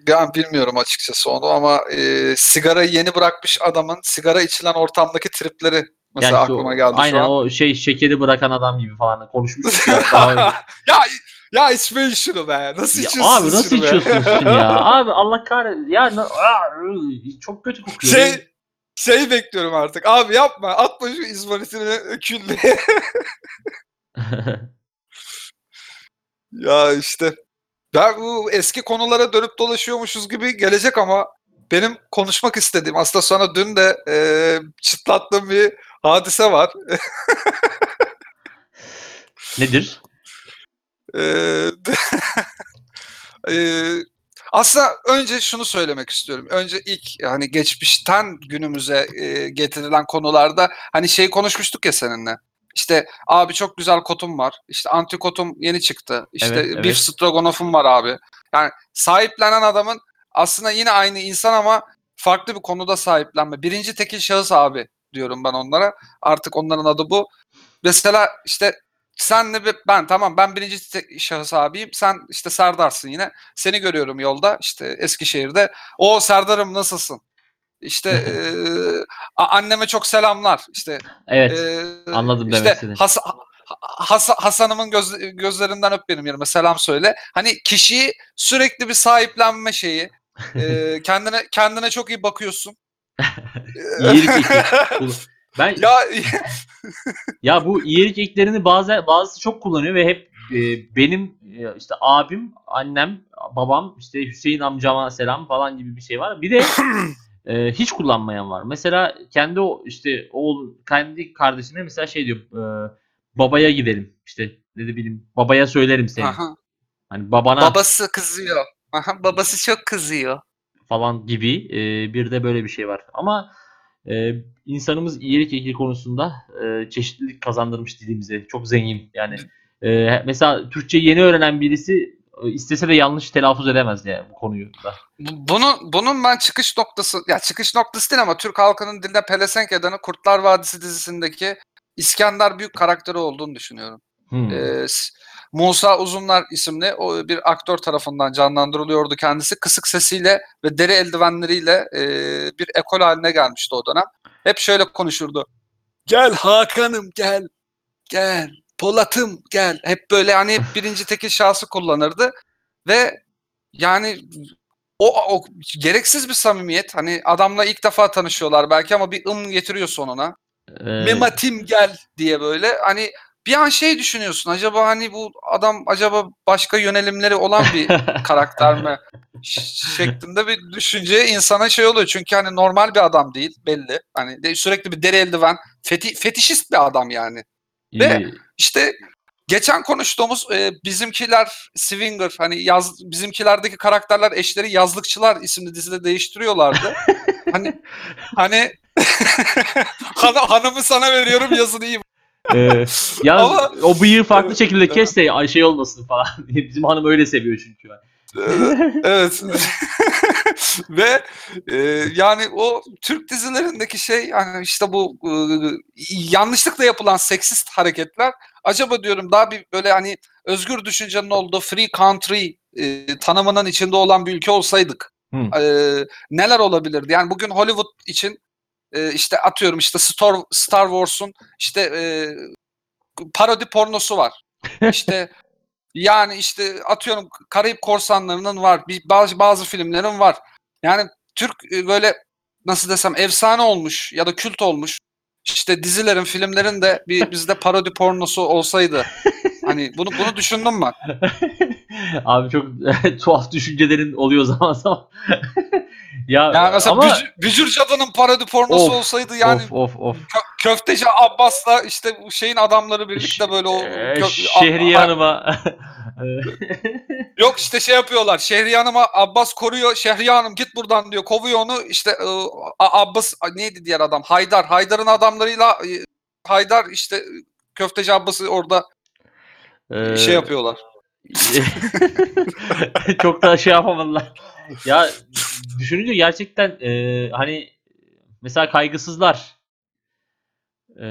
Speaker 2: ben bilmiyorum açıkçası onu ama e, sigarayı yeni bırakmış adamın sigara içilen ortamdaki tripleri mesela
Speaker 1: Yani
Speaker 2: aklıma geldi
Speaker 1: aynen
Speaker 2: şu an.
Speaker 1: o şey şekeri bırakan adam gibi falan konuşmuştuk ya [laughs]
Speaker 2: ya içmeyin şunu be. Nasıl
Speaker 1: Ya
Speaker 2: içiyorsunuz
Speaker 1: abi nasıl
Speaker 2: şunu be?
Speaker 1: içiyorsunuz şunu ya? [laughs] Abi Allah kahretsin. Ya çok kötü kokuyor.
Speaker 2: Şey şey bekliyorum artık. Abi yapma. Atma şu izmaritini küllüğe. [laughs] ya işte. Ben bu eski konulara dönüp dolaşıyormuşuz gibi gelecek ama benim konuşmak istediğim aslında sana dün de e, çıtlattığım bir hadise var. [laughs]
Speaker 1: Nedir? [laughs]
Speaker 2: Eee, aslında önce şunu söylemek istiyorum. Önce ilk yani geçmişten günümüze getirilen konularda hani şey konuşmuştuk ya seninle. İşte abi çok güzel kotum var. İşte antikotum yeni çıktı. İşte
Speaker 1: Evet, evet.
Speaker 2: beef stroganoff'um var abi. Yani sahiplenen adamın aslında yine aynı insan ama farklı bir konuda sahiplenme. Birinci tekil şahıs abi diyorum ben onlara. Artık onların adı bu. Mesela işte senle ben tamam ben birinci şahıs abiyim. Sen işte Serdar'sın yine. Seni görüyorum yolda işte Eskişehir'de. O Serdar'ım nasılsın? İşte a- anneme çok selamlar. İşte
Speaker 1: Evet.
Speaker 2: eee,
Speaker 1: anladım
Speaker 2: işte
Speaker 1: istediğini.
Speaker 2: Has- Ha- Has- Hasan'ımın göz, gözlerinden öp benim yerime selam söyle. Hani kişiyi sürekli bir sahiplenme şeyi. [laughs] Eee, kendine kendine çok iyi bakıyorsun.
Speaker 1: İyilik [laughs] eki. Ben
Speaker 2: ya [laughs]
Speaker 1: Ya bu iyilik eklerini bazı bazısı çok kullanıyor ve hep e, benim e, işte abim, annem, babam, işte Hüseyin amcama selam falan gibi bir şey var. Bir de [clears throat] e, hiç kullanmayan var. Mesela kendi o işte oğul kendi kardeşine mesela şey diyor e, babaya gidelim işte ne de bileyim babaya söylerim seni.
Speaker 2: Aha.
Speaker 1: Hani babana
Speaker 2: babası kızıyor. Aha, babası çok kızıyor.
Speaker 1: Falan gibi e, bir de böyle bir şey var. Ama e, insanımız iyilik eki konusunda e, çeşitlilik kazandırmış dilimize. Çok zengin. Yani e, mesela Türkçe yeni öğrenen birisi istese de yanlış telaffuz edemez yani bu konuyu da.
Speaker 2: Bu- Bunu, bunun ben çıkış noktası, ya çıkış noktası değil ama Türk halkının dilinde pelesenk edeni Kurtlar Vadisi dizisindeki İskender Büyük karakteri olduğunu düşünüyorum.
Speaker 1: Hmm.
Speaker 2: Ee, Musa Uzunlar isimli o bir aktör tarafından canlandırılıyordu kendisi. Kısık sesiyle ve deri eldivenleriyle e, bir ekol haline gelmişti o dönem. Hep şöyle konuşurdu. Gel Hakan'ım gel. Gel. Polat'ım gel. Hep böyle hani hep birinci tekil şahsı kullanırdı. Ve yani o, o gereksiz bir samimiyet. Hani adamla ilk defa tanışıyorlar belki ama bir ım getiriyor sonuna.
Speaker 1: E,
Speaker 2: Mematim gel diye böyle hani bir an şey düşünüyorsun acaba hani bu adam acaba başka yönelimleri olan bir [laughs] karakter mi şeklinde bir düşünce insana şey oluyor. Çünkü hani normal bir adam değil belli. Hani de- sürekli bir deri eldiven feti, fetişist bir adam yani. Ve-
Speaker 1: e,
Speaker 2: işte geçen konuştuğumuz e, bizimkiler Swinger hani yaz bizimkilerdeki karakterler eşleri yazlıkçılar isimli dizide değiştiriyorlardı. [laughs] Hani hani [laughs] Han- hanımı sana veriyorum yazını iyi
Speaker 1: e, [laughs] ya
Speaker 2: Ama-
Speaker 1: o bıyığı farklı şekilde kes de ay şey olmasın falan. [laughs] Bizim hanım öyle seviyor çünkü.
Speaker 2: evet. [laughs] Ve e, yani o Türk dizilerindeki şey yani işte bu e, yanlışlıkla yapılan seksist hareketler acaba diyorum daha bir böyle hani özgür düşüncenin olduğu free country e, tanımının içinde olan bir ülke olsaydık
Speaker 1: Hı.
Speaker 2: e, neler olabilirdi? Yani bugün Hollywood için e, işte atıyorum işte Star, Star Wars'un işte e, parodi pornosu var. [laughs] İşte yani işte atıyorum Karayip Korsanları'nın var. Bir, bazı bazı filmlerin var. Yani Türk e, böyle nasıl desem efsane olmuş ya da kült olmuş. İşte dizilerin, filmlerin de bir [laughs] bizde parodi pornosu olsaydı. Hani bunu bunu düşündüm mü? [laughs]
Speaker 1: Abi çok tuhaf düşüncelerin oluyor zaman zaman. Ya
Speaker 2: Yani mesela
Speaker 1: ama
Speaker 2: Bücür, Bücür Cadı'nın parodi pornosu
Speaker 1: Of,
Speaker 2: olsaydı yani
Speaker 1: of of of.
Speaker 2: kö- köfteci Abbas'la işte bu şeyin adamları birlikte böyle o
Speaker 1: Ee,
Speaker 2: kö-
Speaker 1: Şehriye Hanım'a
Speaker 2: Yok işte şey yapıyorlar. Şehriye Hanım'a Abbas koruyor. Şehriye Hanım git buradan diyor. Kovuyor onu. İşte e, Abbas neydi diğer adam? Haydar. Haydar'ın adamlarıyla e, Haydar işte e, köfteci Abbas'ı orada
Speaker 1: Ee,
Speaker 2: şey yapıyorlar. [laughs]
Speaker 1: çok da şey yapamadılar. Ya düşününce gerçekten e, hani mesela kaygısızlar e,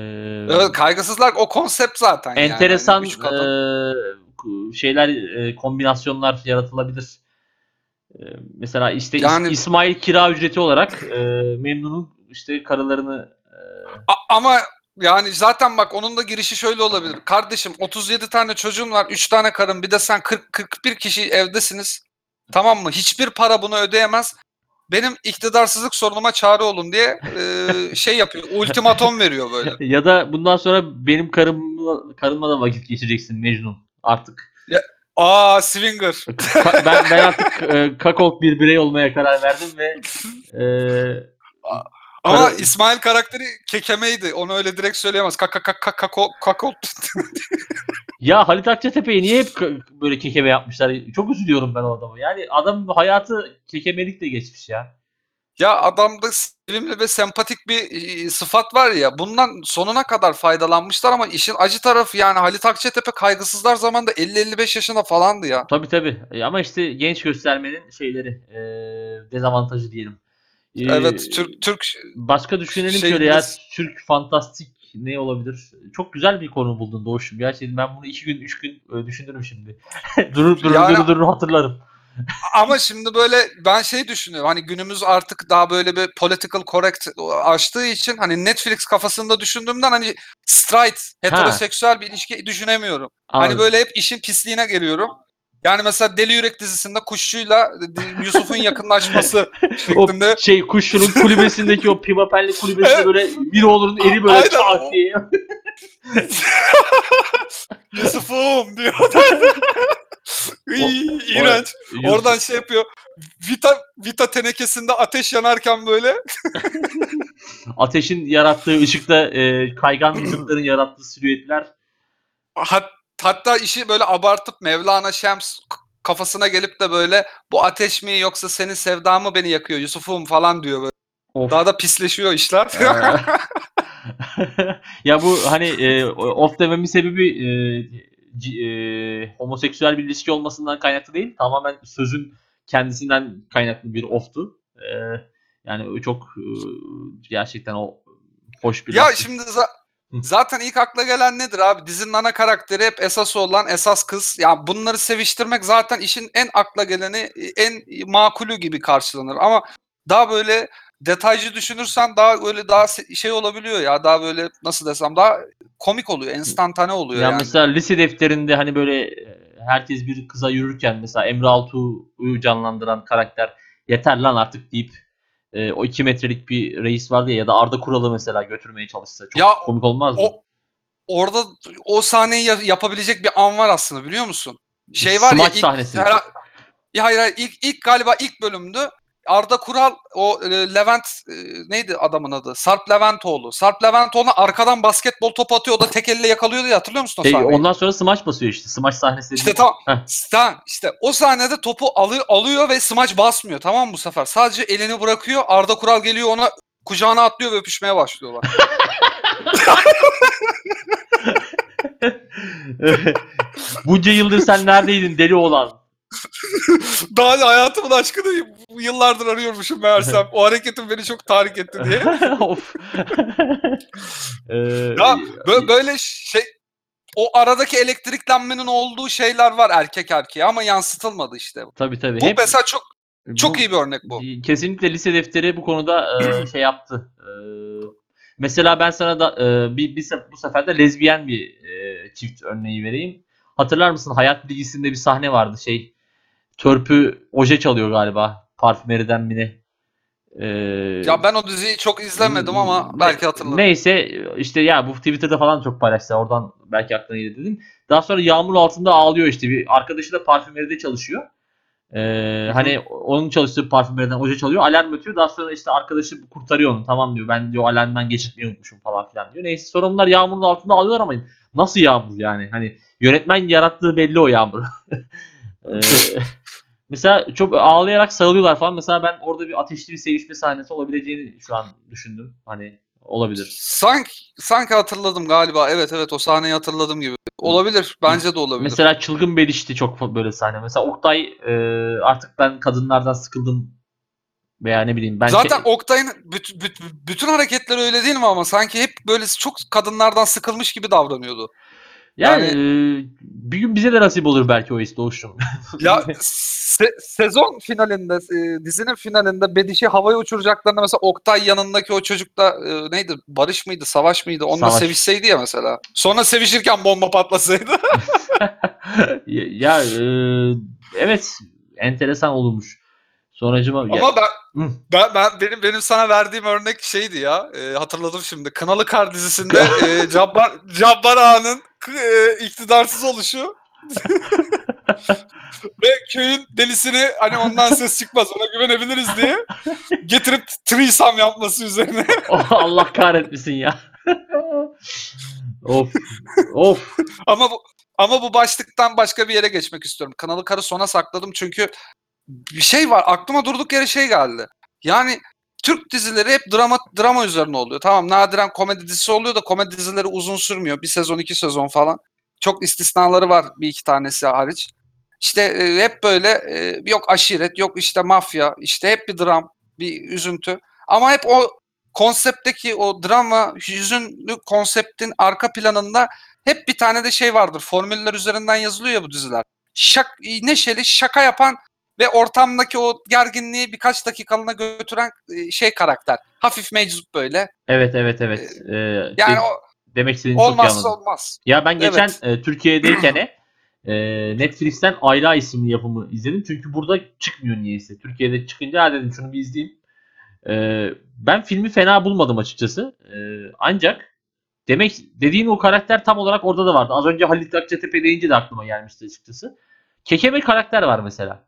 Speaker 2: Evet, kaygısızlar o konsept zaten. yani.
Speaker 1: enteresan
Speaker 2: Hani kadın.
Speaker 1: e, şeyler e, kombinasyonlar yaratılabilir. E, mesela işte İs-
Speaker 2: Yani-
Speaker 1: İsmail kira ücreti olarak e, Memnun'un işte karılarını e,
Speaker 2: A- ama Yani zaten bak onun da girişi şöyle olabilir. Kardeşim 37 tane çocuğun var, 3 tane karın, bir de sen 40 41 kişi evdesiniz. Tamam mı? Hiçbir para bunu ödeyemez. Benim iktidarsızlık sorunuma çare olun diye e, [laughs] şey yapıyor. Ultimatom veriyor böyle.
Speaker 1: Ya da bundan sonra benim karımla, karımla da vakit geçireceksin Mecnun artık.
Speaker 2: Aa Swinger.
Speaker 1: Ben ben artık e, kakok bir birey olmaya karar verdim ve e, [laughs]
Speaker 2: Ama
Speaker 1: Kara-
Speaker 2: İsmail karakteri kekemeydi. Onu öyle direkt söyleyemez. Kaka kaka kako kako. [laughs]
Speaker 1: ya Halit Akçatepe'yi niye hep böyle kekeme yapmışlar? Çok üzülüyorum ben o adama. Yani adam hayatı kekemelikle geçmiş ya.
Speaker 2: Ya adamda sevimli ve sempatik bir e, sıfat var ya. Bundan sonuna kadar faydalanmışlar ama işin acı tarafı yani Halit Akçatepe kaygısızlar zamanında 50-55 yaşında falandı ya.
Speaker 1: Tabii tabii. E, Ama işte genç göstermenin şeyleri e, dezavantajı diyelim. E,
Speaker 2: Evet Türk Türk
Speaker 1: Başka düşünelim
Speaker 2: Şey
Speaker 1: şöyle ya. Türk fantastik ne olabilir? Çok güzel bir konu buldun Doğuş'um. Gerçekten ben bunu iki gün, üç gün e, düşünürüm şimdi. [laughs] durur durur
Speaker 2: Yani-
Speaker 1: durur durur hatırlarım.
Speaker 2: ama şimdi böyle ben şey düşünüyorum. Hani günümüz artık daha böyle bir political correct açtığı için hani Netflix kafasında düşündüğümden hani straight heteroseksüel bir ilişki düşünemiyorum. Hani
Speaker 1: Anladım.
Speaker 2: böyle hep işin pisliğine geliyorum. Yani mesela Deli Yürek dizisinde Kuşçu'yla Yusuf'un [laughs] yakınlaşması
Speaker 1: O
Speaker 2: şeklinde.
Speaker 1: şey kuşçunun kulübesindeki o pimapenli kulübesinde
Speaker 2: Evet.
Speaker 1: böyle bir oğlunun eri böyle çat diye. [laughs]
Speaker 2: Yusuf'um diyor. [laughs] İy, İğrenç. Oradan şey yapıyor. Vita Vita tenekesinde ateş yanarken böyle
Speaker 1: ateşin yarattığı ışıkta e, kaygan vücutların [clears throat] yarattığı silüetler.
Speaker 2: hat, hatta işi böyle abartıp Mevlana Şems kafasına gelip de böyle bu ateş mi yoksa senin sevdan mı beni yakıyor Yusuf'um falan diyor böyle.
Speaker 1: Of.
Speaker 2: Daha da pisleşiyor işler. [laughs]
Speaker 1: Ya bu hani e, off dememin sebebi e, c- e, homoseksüel bir ilişki olmasından kaynaklı değil. Tamamen sözün kendisinden kaynaklı bir off'tu. E, yani çok e, gerçekten o hoş bir
Speaker 2: ya
Speaker 1: laftı.
Speaker 2: şimdi za- zaten ilk akla gelen nedir abi? Dizinin ana karakteri hep esas olan esas kız. Ya bunları seviştirmek zaten işin en akla geleni, en makulü gibi karşılanır. Ama daha böyle detaycı düşünürsen daha böyle daha se- şey olabiliyor ya. Daha böyle nasıl desem daha komik oluyor, enstantane oluyor
Speaker 1: Ya
Speaker 2: yani.
Speaker 1: mesela lise defterinde hani böyle e, herkes bir kıza yürürken mesela Emre Altuğ'u canlandıran karakter yeter lan artık deyip e, o iki metrelik bir reis vardı ya ya da Arda Kural'ı mesela götürmeye çalışsa çok
Speaker 2: Ya
Speaker 1: komik olmaz mı?
Speaker 2: o orada o sahneyi ya- yapabilecek bir an var aslında biliyor musun? Şey var ya
Speaker 1: Smaç
Speaker 2: ilk,
Speaker 1: sahnesi.
Speaker 2: Her- ya hayır, hayır ilk, ilk galiba ilk bölümdü. Arda Kural o e, Levent e, neydi adamın adı? Sarp Leventoğlu. Sarp Leventoğlu'na arkadan basketbol topu atıyor. O da tek elle yakalıyordu ya hatırlıyor musun o
Speaker 1: E,
Speaker 2: sahneyi?
Speaker 1: ondan sonra smaç basıyor işte. Smaç sahnesi.
Speaker 2: İşte.
Speaker 1: Heh.
Speaker 2: Tamam işte o sahnede topu alıyor, alıyor ve smaç basmıyor tamam mı bu sefer? Sadece elini bırakıyor. Arda Kural geliyor ona kucağına atlıyor ve öpüşmeye başlıyorlar. [laughs] [laughs] [laughs]
Speaker 1: Bunca yıldır sen neredeydin deli olan? [laughs]
Speaker 2: Daha hayatımın aşkını bu yıllardır arıyormuşum meğersem. O hareketim beni çok tahrik etti diye. [laughs]
Speaker 1: of. Ee,
Speaker 2: Ya bö- böyle şey o aradaki elektriklenmenin olduğu şeyler var erkek erkeğe ama yansıtılmadı işte.
Speaker 1: tabii tabii.
Speaker 2: Bu
Speaker 1: Hep-
Speaker 2: mesela çok çok
Speaker 1: bu-
Speaker 2: iyi bir örnek bu.
Speaker 1: Kesinlikle lise defteri bu konuda e, [clears throat] şey yaptı. E, mesela ben sana da e, bir, bir bu sefer de lezbiyen bir e, çift örneği vereyim. Hatırlar mısın? Hayat bilgisinde bir sahne vardı. Şey törpü oje çalıyor galiba. Parfümeriden mi ne? E,
Speaker 2: Ya ben o diziyi çok izlemedim ama belki hatırlarım.
Speaker 1: Neyse işte ya bu Twitter'da falan çok paylaştı. Oradan belki aklına gelir dedim. Daha sonra yağmur altında ağlıyor işte. Bir arkadaşı da parfümeride çalışıyor. Ee, hani onun çalıştığı parfümeriden oje çalıyor. Alarm ötüyor. Daha sonra işte arkadaşı kurtarıyor onu. Tamam diyor. Ben diyor alarmdan geçirtmeyi unutmuşum falan filan diyor. Neyse sonra bunlar yağmurun altında ağlıyorlar ama nasıl yağmur yani? Hani yönetmen yarattığı belli o yağmur. [laughs] Ee, mesela çok ağlayarak sarılıyorlar falan. Mesela ben orada bir ateşli bir sevişme sahnesi olabileceğini şu an düşündüm. Hani olabilir.
Speaker 2: Sanki sanki hatırladım galiba. Evet evet o sahneyi hatırladım gibi. Olabilir. Bence de olabilir.
Speaker 1: Mesela Çılgın Belişti çok böyle sahne. Mesela Oktay e, artık ben kadınlardan sıkıldım veya ne bileyim ben
Speaker 2: Zaten
Speaker 1: şey-
Speaker 2: Oktay'ın büt- büt- bütün hareketleri öyle değil mi ama sanki hep böyle çok kadınlardan sıkılmış gibi davranıyordu.
Speaker 1: Yani,
Speaker 2: Yani-
Speaker 1: e, bir gün bize de nasip olur belki o Doğuş'um. [laughs]
Speaker 2: Ya se- sezon finalinde e, dizinin finalinde Bediş'i havaya uçuracaklarında mesela Oktay yanındaki o çocukla e, neydi Barış mıydı Savaş mıydı onunla
Speaker 1: Savaş.
Speaker 2: sevişseydi ya mesela. Sonra sevişirken bomba patlasaydı. [laughs]
Speaker 1: ya e, evet enteresan olurmuş. Sonracıma ya-
Speaker 2: Ama ben,
Speaker 1: Hı.
Speaker 2: ben, ben benim benim sana verdiğim örnek şeydi ya. e, hatırladım şimdi. Kınalı Kar dizisinde e, Cabbar Cabbar Ağa'nın iktidarsız oluşu ve köyün delisini hani ondan ses çıkmaz ona güvenebiliriz diye getirip threesome yapması üzerine. [laughs]
Speaker 1: Oh, Allah kahretmesin ya. of. Of.
Speaker 2: ama bu ama bu başlıktan başka bir yere geçmek istiyorum. Kanalı Kar'ı sona sakladım çünkü bir şey var. Aklıma durduk yere şey geldi. Yani Türk dizileri hep drama drama üzerine oluyor. Tamam nadiren komedi dizisi oluyor da komedi dizileri uzun sürmüyor. Bir sezon iki sezon falan. Çok istisnaları var bir iki tanesi hariç. İşte e, hep böyle e, yok aşiret yok işte mafya işte hep bir dram bir üzüntü. Ama hep o konseptteki o drama hüzünlü konseptin arka planında hep bir tane de şey vardır. Formüller üzerinden yazılıyor ya bu diziler. Şak, neşeli şaka yapan ve ortamdaki o gerginliği birkaç dakikalığına götüren e, şey karakter. Hafif meczup böyle.
Speaker 1: Evet evet evet. Ee,
Speaker 2: Yani
Speaker 1: şey-
Speaker 2: o
Speaker 1: demek istediğini çok iyi anladım.
Speaker 2: olmaz.
Speaker 1: Ya ben geçen
Speaker 2: Evet.
Speaker 1: e, Türkiye'deyken e, Netflix'ten Ayla isimli yapımı izledim. Çünkü burada çıkmıyor niyeyse. Türkiye'de çıkınca "Ha," dedim şunu bir izleyeyim. E, ben filmi fena bulmadım açıkçası. E, ancak demek dediğin o karakter tam olarak orada da vardı. Az önce Halit Akçatepe deyince de aklıma gelmişti açıkçası. Kekeme karakter var mesela.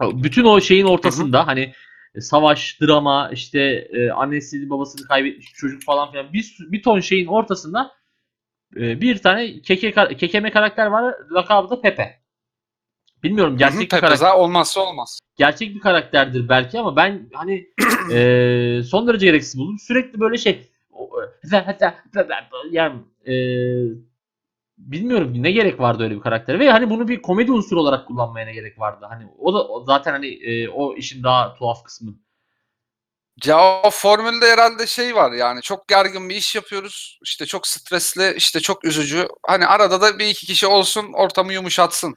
Speaker 1: Bütün o şeyin ortasında hani e, savaş, drama, işte e, annesini babasını kaybetmiş çocuk falan filan bir, bir ton şeyin ortasında e, bir tane keke, kekeme karakter var. Lakabı da Pepe. Bilmiyorum gerçek bir
Speaker 2: Pepe
Speaker 1: karakter
Speaker 2: olmazsa olmaz.
Speaker 1: gerçek bir karakterdir belki ama ben hani [clears throat] e, son derece gereksiz buldum. Sürekli böyle şey o- [laughs] yani e, bilmiyorum ne gerek vardı öyle bir karaktere ve hani bunu bir komedi unsuru olarak kullanmaya ne gerek vardı. Hani o da o zaten hani e, o işin daha tuhaf kısmı.
Speaker 2: Ya o formülde herhalde şey var yani çok gergin bir iş yapıyoruz. İşte çok stresli, işte çok üzücü. Hani arada da bir iki kişi olsun ortamı yumuşatsın.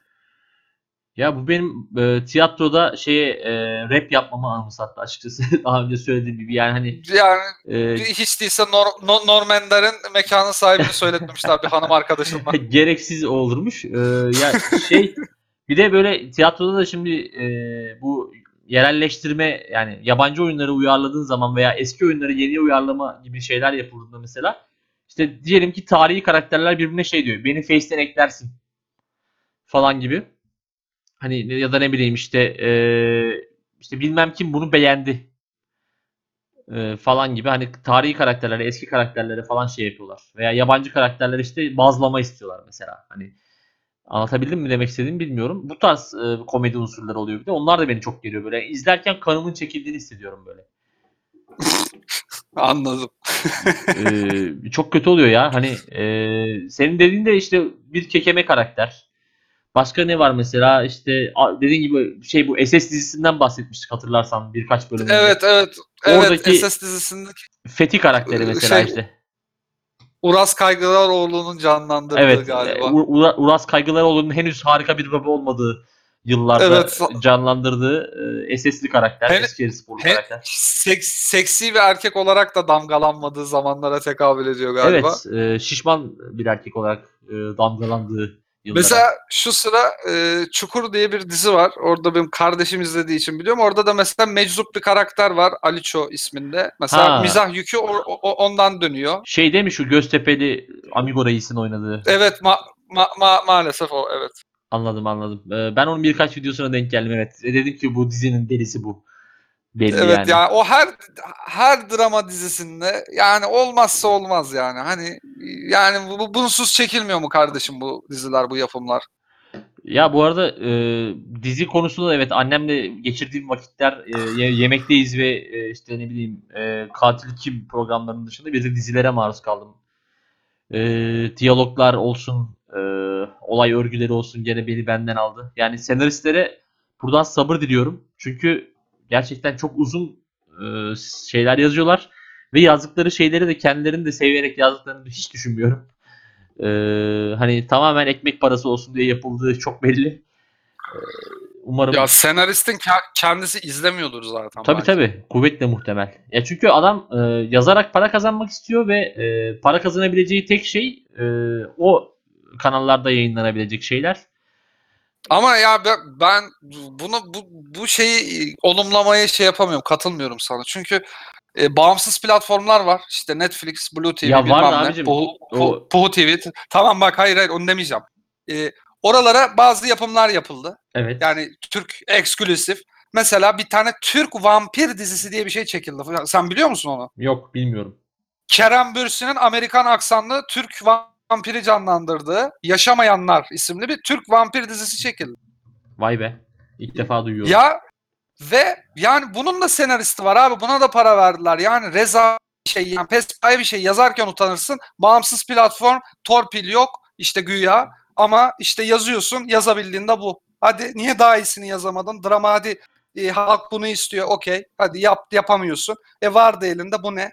Speaker 1: Ya bu benim e, tiyatroda şeye e, rap yapmamı anımsattı açıkçası. [laughs] Daha önce söylediğim gibi yani hani
Speaker 2: Yani
Speaker 1: e,
Speaker 2: hiç değilse Nor- No- Normander'in mekanın sahibini söyletmemişler bir hanım arkadaşımla. [laughs]
Speaker 1: gereksiz olurmuş. Ee, ya şey bir de böyle tiyatroda da şimdi e, bu yerelleştirme yani yabancı oyunları uyarladığın zaman veya eski oyunları yeni uyarlama gibi şeyler yapıldığında mesela işte diyelim ki tarihi karakterler birbirine şey diyor. Beni Face'ten eklersin falan gibi. Hani ya da ne bileyim işte e, işte bilmem kim bunu beğendi e, falan gibi hani tarihi karakterlere, eski karakterlere falan şey yapıyorlar. Veya yabancı karakterler işte bazlama istiyorlar mesela. Hani anlatabildim mi demek istediğimi bilmiyorum. Bu tarz e, komedi unsurları oluyor bir de. Onlar da beni çok geriyor böyle. İzlerken kanımın çekildiğini hissediyorum böyle. [laughs]
Speaker 2: Anladım.
Speaker 1: Ee, çok kötü oluyor ya. Hani e, senin dediğin de işte bir kekeme karakter. Başka ne var mesela işte dediğin gibi şey bu SS dizisinden bahsetmiştik hatırlarsan birkaç bölüm önce.
Speaker 2: Evet evet. Evet
Speaker 1: Oradaki-
Speaker 2: SS dizisindeki
Speaker 1: Fethi karakteri mesela
Speaker 2: Şey,
Speaker 1: işte.
Speaker 2: Uras Kaygılaroğlu'nun canlandırdığı
Speaker 1: Evet.
Speaker 2: galiba.
Speaker 1: e, Ur- Ura- Uras Kaygılaroğlu'nun henüz harika bir baba olmadığı yıllarda
Speaker 2: Evet.
Speaker 1: canlandırdığı e, SS'li karakter,
Speaker 2: Hen-
Speaker 1: Eskişehir sporlu
Speaker 2: hen-
Speaker 1: karakter.
Speaker 2: Seks- seksi bir erkek olarak da damgalanmadığı zamanlara tekabül ediyor galiba.
Speaker 1: Evet, e, şişman bir erkek olarak e, damgalandığı yıllara.
Speaker 2: Mesela şu sıra e, Çukur diye bir dizi var. Orada benim kardeşim izlediği için biliyorum. Orada da mesela meczup bir karakter var. Aliço isminde. Mesela
Speaker 1: Ha.
Speaker 2: mizah yükü o- o- ondan dönüyor.
Speaker 1: Şey değil mi şu Göztepe'li Amigo Reis'in oynadığı?
Speaker 2: Evet ma- ma- ma- maalesef o evet.
Speaker 1: Anladım anladım. E, ben onun birkaç videosuna denk geldim evet. E, dedim ki bu dizinin delisi bu. Belli
Speaker 2: Evet
Speaker 1: yani.
Speaker 2: yani o her her drama dizisinde yani olmazsa olmaz yani. Hani yani bu, bu bunsuz çekilmiyor mu kardeşim bu diziler, bu yapımlar?
Speaker 1: Ya bu arada e, dizi konusunda da evet annemle geçirdiğim vakitler e, ye- yemekteyiz ve e, işte ne bileyim e, katil kim programlarının dışında bir de dizilere maruz kaldım. E, diyaloglar olsun, e, olay örgüleri olsun gene beni benden aldı. Yani senaristlere buradan sabır diliyorum. Çünkü gerçekten çok uzun e, şeyler yazıyorlar ve yazdıkları şeyleri de kendilerini de severek yazdıklarını hiç düşünmüyorum. Ee, hani tamamen ekmek parası olsun diye yapıldığı çok belli. Ee, umarım
Speaker 2: Ya senaristin ke- kendisi izlemiyordur zaten.
Speaker 1: Tabii
Speaker 2: belki.
Speaker 1: tabii. Kuvvetle muhtemel. Ya çünkü adam e, yazarak para kazanmak istiyor ve e, para kazanabileceği tek şey e, o kanallarda yayınlanabilecek şeyler.
Speaker 2: Ama ya ben, bunu bu, bu şeyi olumlamaya şey yapamıyorum. Katılmıyorum sana. Çünkü e, bağımsız platformlar var. İşte Netflix, Blue TV
Speaker 1: Ya
Speaker 2: bilmem
Speaker 1: var
Speaker 2: ne. Puhu, Puhu- Puhu TV. Tamam bak hayır hayır onu demeyeceğim. E, oralara bazı yapımlar yapıldı.
Speaker 1: Evet.
Speaker 2: Yani Türk eksklusif. Mesela bir tane Türk vampir dizisi diye bir şey çekildi. Sen biliyor musun onu?
Speaker 1: Yok bilmiyorum.
Speaker 2: Kerem Bürsin'in Amerikan aksanlı Türk vampiri canlandırdığı Yaşamayanlar isimli bir Türk vampir dizisi çekildi.
Speaker 1: Vay be. İlk defa duyuyorum.
Speaker 2: Ya ve yani bunun da senaristi var abi. Buna da para verdiler. Yani Reza şey yani pespaye bir şey yazarken utanırsın. Bağımsız platform, torpil yok işte güya. Ama işte yazıyorsun yazabildiğinde bu. Hadi niye daha iyisini yazamadın? Drama hadi e, halk bunu istiyor. Okey. Hadi yap yapamıyorsun. E vardı elinde bu ne?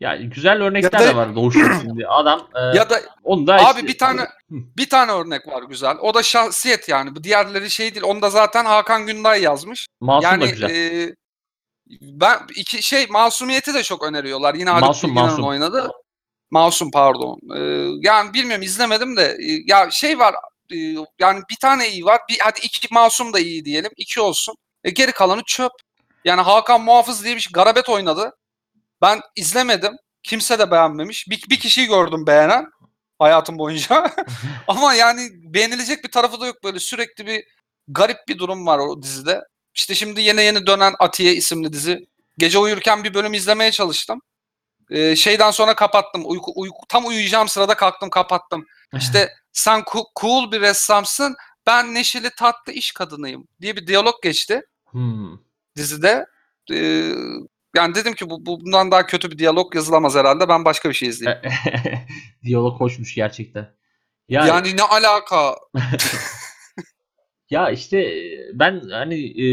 Speaker 1: Ya güzel örnekler
Speaker 2: Ya da-
Speaker 1: de var Doğuş'un şimdi. Adam e,
Speaker 2: Ya da
Speaker 1: onu da
Speaker 2: Abi
Speaker 1: işte-
Speaker 2: bir tane bir tane örnek var güzel. O da şahsiyet yani. Bu diğerleri şey değil. Onu da zaten Hakan Günday yazmış.
Speaker 1: Masum da
Speaker 2: yani
Speaker 1: güzel.
Speaker 2: e, ben iki şey Masumiyeti de çok öneriyorlar. Yine Haluk
Speaker 1: Masum, Masum.
Speaker 2: oynadı. Masum pardon. E, yani bilmiyorum izlemedim de e, ya şey var e, yani bir tane iyi var. Bir hadi iki Masum da iyi diyelim. iki olsun. E, geri kalanı çöp. Yani Hakan Muhafız diye bir şey, Garabet oynadı. Ben izlemedim. Kimse de beğenmemiş. Bir, bir kişiyi gördüm beğenen hayatım boyunca. [laughs] [laughs] Ama yani beğenilecek bir tarafı da yok böyle sürekli bir garip bir durum var o dizide. İşte şimdi yeni yeni dönen Atiye isimli dizi. Gece uyurken bir bölüm izlemeye çalıştım. Ee, şeyden sonra kapattım. Uyku, uyku, tam uyuyacağım sırada kalktım kapattım. [laughs] İşte sen cool bir ressamsın, ben neşeli tatlı iş kadınıyım diye bir diyalog geçti
Speaker 1: Hmm.
Speaker 2: dizide. Ee, yani dedim ki bu, bu- bundan daha kötü bir diyalog yazılamaz herhalde. Ben başka bir şey izleyeyim. [laughs]
Speaker 1: Diyalog hoşmuş gerçekten. Ya,
Speaker 2: Yani ne alaka? [laughs]
Speaker 1: ya işte ben hani e,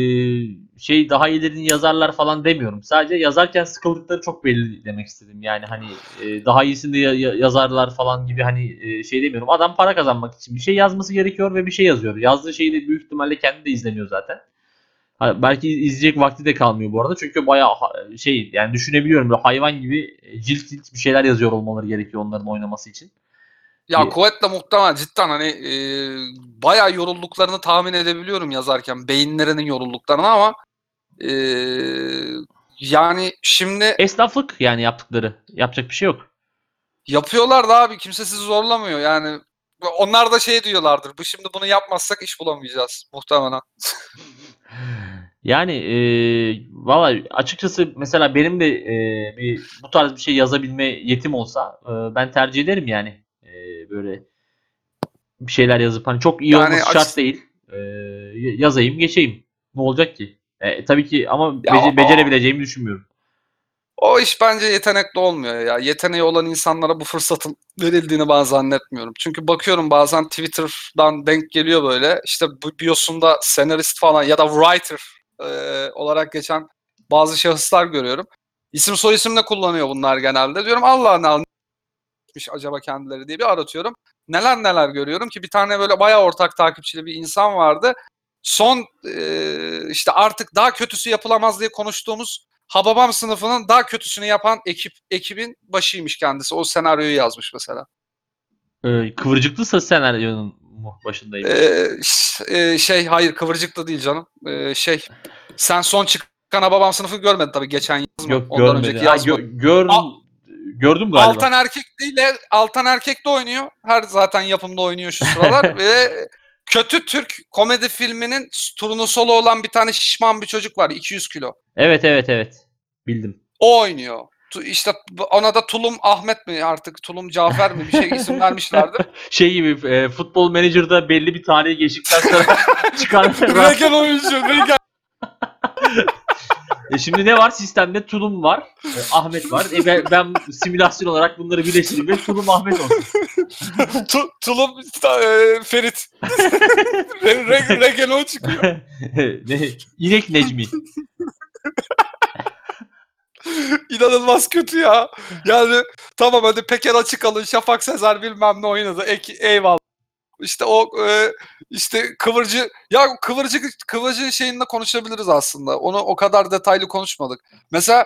Speaker 1: şey daha iyilerini yazarlar falan demiyorum. Sadece yazarken sıkıldıkları çok belli demek istedim. Yani hani e, daha iyisini de ya- yazarlar falan gibi hani e, şey demiyorum. Adam para kazanmak için bir şey yazması gerekiyor ve bir şey yazıyor. Yazdığı şeyi de büyük ihtimalle kendi de izlemiyor zaten. Belki izleyecek vakti de kalmıyor bu arada. Çünkü bayağı şey yani düşünebiliyorum böyle hayvan gibi e, cilt cilt bir şeyler yazıyor olmaları gerekiyor onların oynaması için.
Speaker 2: Ya
Speaker 1: Bir-
Speaker 2: kuvvetle muhtemel cidden hani e, bayağı yorulduklarını tahmin edebiliyorum yazarken. Beyinlerinin yorulduklarını ama e, yani şimdi
Speaker 1: Esnaflık yani yaptıkları. Yapacak bir şey yok.
Speaker 2: yapıyorlar da abi kimse sizi zorlamıyor yani. Onlar da şey diyorlardır. Bu şimdi bunu yapmazsak iş bulamayacağız muhtemelen. [laughs]
Speaker 1: Yani e, valla açıkçası mesela benim de e, bir bu tarz bir şey yazabilme yetim olsa e, ben tercih ederim yani. E, böyle bir şeyler yazıp hani çok iyi
Speaker 2: Yani
Speaker 1: olması şart değil. E, yazayım geçeyim. Ne olacak ki? E, tabii ki ama bece- becerebileceğimi düşünmüyorum.
Speaker 2: O iş bence yetenekli olmuyor ya. Yeteneği olan insanlara bu fırsatın verildiğini ben zannetmiyorum. Çünkü bakıyorum bazen Twitter'dan denk geliyor böyle. İşte bu biosunda senarist falan ya da writer e, olarak geçen bazı şahıslar görüyorum. İsim soy isim kullanıyor bunlar genelde. Diyorum Allah ne almış acaba kendileri diye bir aratıyorum. Neler neler görüyorum ki bir tane böyle bayağı ortak takipçili bir insan vardı. Son e, işte artık daha kötüsü yapılamaz diye konuştuğumuz Hababam sınıfının daha kötüsünü yapan ekip ekibin başıymış kendisi. O senaryoyu yazmış mesela.
Speaker 1: E, kıvırcıklısa senaryonun mu başındayım.
Speaker 2: Ee, e, şey hayır kıvırcık da değil canım. Ee, şey sen son çıkan Hababam sınıfı görmedin tabii geçen yaz mı?
Speaker 1: Yok
Speaker 2: Ondan
Speaker 1: görmedim.
Speaker 2: önceki yaz mı?
Speaker 1: gö- gör,
Speaker 2: Al-
Speaker 1: gördüm galiba.
Speaker 2: Altan Erkek değil de Altan Erkek de oynuyor. Her zaten yapımda oynuyor şu sıralar [laughs] ve kötü Türk komedi filminin turnusolu olan bir tane şişman bir çocuk var 200 kilo.
Speaker 1: Evet evet evet. Bildim.
Speaker 2: O oynuyor. Tu- İşte ona da Tulum Ahmet mi artık Tulum Cafer mi bir şey isim [laughs] vermişlerdir.
Speaker 1: Şey gibi e, futbol menajerda belli bir tarihi geçtikten sonra [laughs] çıkan
Speaker 2: Regen oyuncu. Regen. [laughs]
Speaker 1: E şimdi ne var? Sistemde Tulum var. e, Ahmet var. E ben, ben simülasyon olarak bunları birleştireyim ve Tulum Ahmet olsun. [laughs]
Speaker 2: Tu- Tulum e, Ferit. [laughs] Re- Re- Regen o çıkıyor. [laughs]
Speaker 1: ne? İnek Necmi.
Speaker 2: İnanılmaz kötü ya. Yani tamam hadi Peker açık alın Şafak Sezer bilmem ne oynadı. Ek, eyvallah. İşte o e, işte kıvırcı ya kıvırcı kıvırcı şeyinde konuşabiliriz aslında. Onu o kadar detaylı konuşmadık. Mesela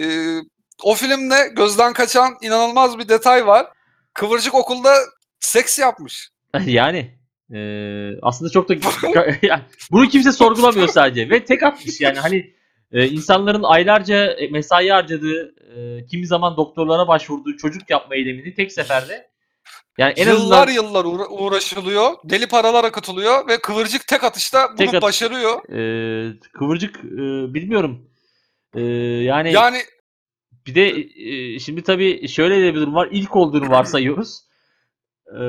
Speaker 2: e, o filmde gözden kaçan inanılmaz bir detay var. Kıvırcık okulda seks yapmış. [laughs]
Speaker 1: yani eee, aslında çok da [laughs] [laughs] yani bunu kimse sorgulamıyor sadece ve tek atmış yani hani e, insanların aylarca mesai harcadığı e, kimi zaman doktorlara başvurduğu çocuk yapma eylemini tek seferde yani en
Speaker 2: yıllar
Speaker 1: azından
Speaker 2: yıllar uğra- uğraşılıyor. Deli paralar akıtılıyor ve kıvırcık tek atışta bunu
Speaker 1: Tek at-
Speaker 2: başarıyor.
Speaker 1: e, kıvırcık e, bilmiyorum E, yani,
Speaker 2: Yani
Speaker 1: bir de e, şimdi tabii şöyle de bir durum var ilk olduğunu varsayıyoruz E,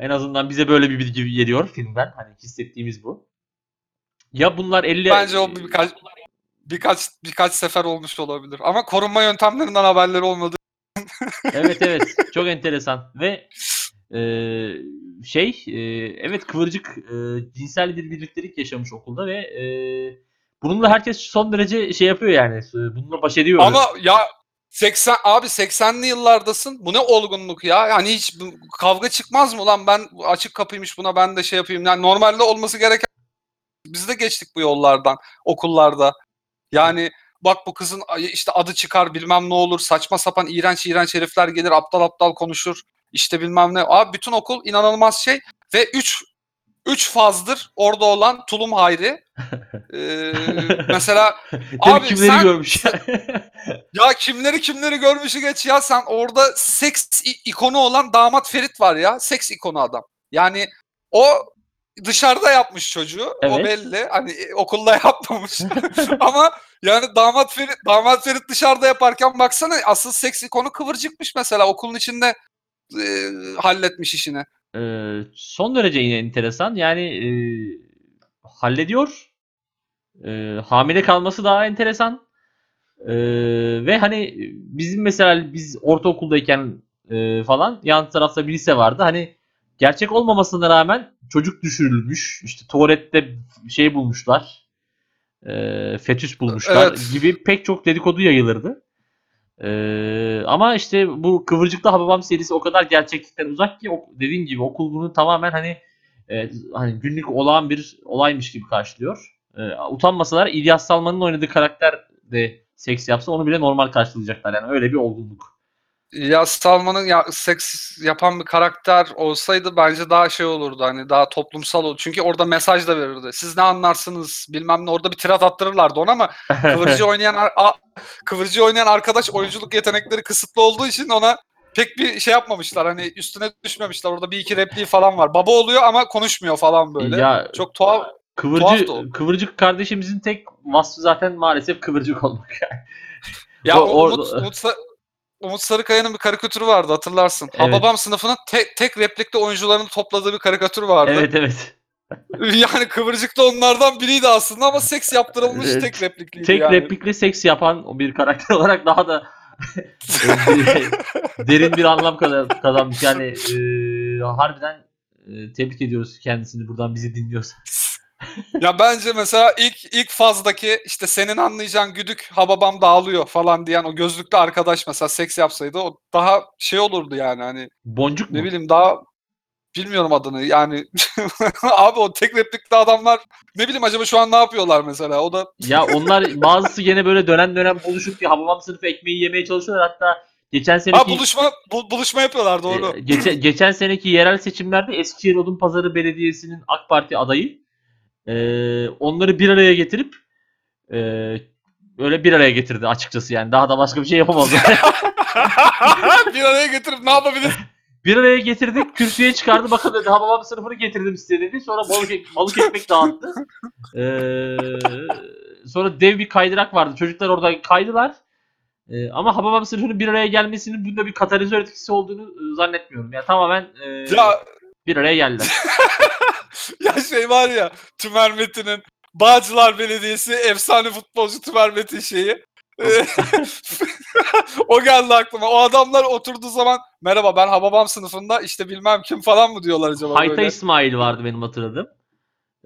Speaker 1: en azından bize böyle bir bilgi geliyor filmden hani hissettiğimiz bu ya bunlar 50
Speaker 2: bence o birkaç birkaç birkaç sefer olmuş olabilir. Ama korunma yöntemlerinden haberleri olmadı.
Speaker 1: Evet evet çok enteresan ve e, şey e, evet Kıvırcık e, cinsel bir birliktelik yaşamış okulda ve e, bununla herkes son derece şey yapıyor yani e, bununla baş ediyor.
Speaker 2: Ama ya 80 abi 80'li yıllardasın. Bu ne olgunluk ya? Yani hiç kavga çıkmaz mı lan ben açık kapıymış buna ben de şey yapayım. Yani normalde olması gereken biz de geçtik bu yollardan okullarda. Yani bak bu kızın işte adı çıkar bilmem ne olur saçma sapan iğrenç iğrenç herifler gelir aptal aptal konuşur işte bilmem ne. Abi bütün okul inanılmaz şey ve 3 3 fazdır orada olan Tulum Hayri. [laughs] Ee, mesela abi
Speaker 1: kimleri
Speaker 2: sen-
Speaker 1: görmüş. [laughs]
Speaker 2: ya kimleri kimleri görmüşü geç ya sen orada seks ikonu olan damat Ferit var ya. Seks ikonu adam. Yani o dışarıda yapmış çocuğu. O
Speaker 1: Evet.
Speaker 2: belli. Hani e, okulda [laughs] yapmamış. Ama yani damat Ferit damat Ferit dışarıda yaparken baksana asıl seks ikonu kıvırcıkmış mesela okulun içinde e, halletmiş işini.
Speaker 1: E, son derece enteresan yani e, hallediyor. E, hamile kalması daha enteresan. E, ve hani bizim mesela biz ortaokuldayken e, falan yan tarafta bir lise vardı. Hani gerçek olmamasına rağmen çocuk düşürülmüş. İşte tuvalette şey bulmuşlar. E, fetüs bulmuşlar
Speaker 2: Evet.
Speaker 1: gibi pek çok dedikodu yayılırdı. E, ama işte bu Kıvırcıklı Hababam serisi o kadar gerçeklikten uzak ki dediğim gibi okul bunu tamamen hani e, hani günlük olağan bir olaymış gibi karşılıyor. E, utanmasalar İlyas Salman'ın oynadığı karakter de seks yapsa onu bile normal karşılayacaklar yani öyle bir olgunluk.
Speaker 2: Ya Salman'ın ya seks yapan bir karakter olsaydı bence daha şey olurdu hani daha toplumsal olur. Çünkü orada mesaj da verirdi. Siz ne anlarsınız bilmem ne orada bir tirat attırırlardı ona ama [laughs] kıvırcı oynayan a- kıvırcı oynayan arkadaş oyunculuk yetenekleri kısıtlı olduğu için ona pek bir şey yapmamışlar. Hani üstüne düşmemişler. Orada bir iki repliği falan var. Baba oluyor ama konuşmuyor falan böyle.
Speaker 1: Ya
Speaker 2: Çok tuhaf.
Speaker 1: kıvırcı
Speaker 2: tuhaftı o.
Speaker 1: kıvırcık kardeşimizin tek vasfı zaten maalesef kıvırcık olmak.
Speaker 2: Ya
Speaker 1: O-
Speaker 2: o,
Speaker 1: or-
Speaker 2: Umut, Umut, Sa- Umut Sarıkaya'nın bir karikatürü vardı hatırlarsın.
Speaker 1: Evet.
Speaker 2: Hababam sınıfının tek, tek replikte oyuncularını topladığı bir karikatür vardı.
Speaker 1: evet evet. [laughs]
Speaker 2: Yani Kıvırcık da onlardan biriydi aslında ama seks yaptırılmış
Speaker 1: Evet.
Speaker 2: tek replikliydi
Speaker 1: Tek
Speaker 2: yani.
Speaker 1: replikle seks yapan bir karakter [laughs] olarak daha da [laughs] derin bir anlam kazan- kazanmış. Yani e, harbiden e, tebrik ediyoruz kendisini buradan bizi dinliyorsa.
Speaker 2: Ya bence mesela ilk ilk fazdaki işte senin anlayacağın güdük hababam dağılıyor falan diyen o gözlüklü arkadaş mesela seks yapsaydı o daha şey olurdu yani hani
Speaker 1: Boncuk mu?
Speaker 2: ne bileyim daha bilmiyorum adını yani [laughs] abi o tek replikli adamlar ne bileyim acaba şu an ne yapıyorlar mesela o da
Speaker 1: Ya onlar bazısı gene böyle dönem dönem buluşup bir Hababam sınıfı ekmeği yemeye çalışıyorlar. Hatta geçen
Speaker 2: ha
Speaker 1: seneki
Speaker 2: buluşma bu- buluşma yapıyorlar doğru.
Speaker 1: e, geçen, geçen seneki yerel seçimlerde Eskişehir Odunpazarı Belediyesi'nin AK Parti adayı e, onları bir araya getirip e, öyle bir araya getirdi açıkçası yani. Daha da başka bir şey yapamadı. [laughs] [laughs]
Speaker 2: bir araya getirip ne yapabilir?
Speaker 1: bir araya getirdik. Kürsüye çıkardı. Bakın dedi Hababam sınıfını getirdim size dedi. Sonra balık, ek- balık ekmek dağıttı. Ee, sonra dev bir kaydırak vardı. Çocuklar orada kaydılar. Ee, ama Hababam sınıfının bir araya gelmesinin bunda bir katalizör etkisi olduğunu e, zannetmiyorum. Yani tamamen e,
Speaker 2: ya
Speaker 1: bir araya geldiler. [laughs] [laughs]
Speaker 2: ya şey var ya Tümer Metin'in Bağcılar Belediyesi efsane futbolcu Tümer Metin şeyi. [laughs] o geldi aklıma. O adamlar oturduğu zaman merhaba ben Hababam sınıfında işte bilmem kim falan mı diyorlar acaba
Speaker 1: Hayta
Speaker 2: böyle.
Speaker 1: İsmail vardı benim hatırladığım.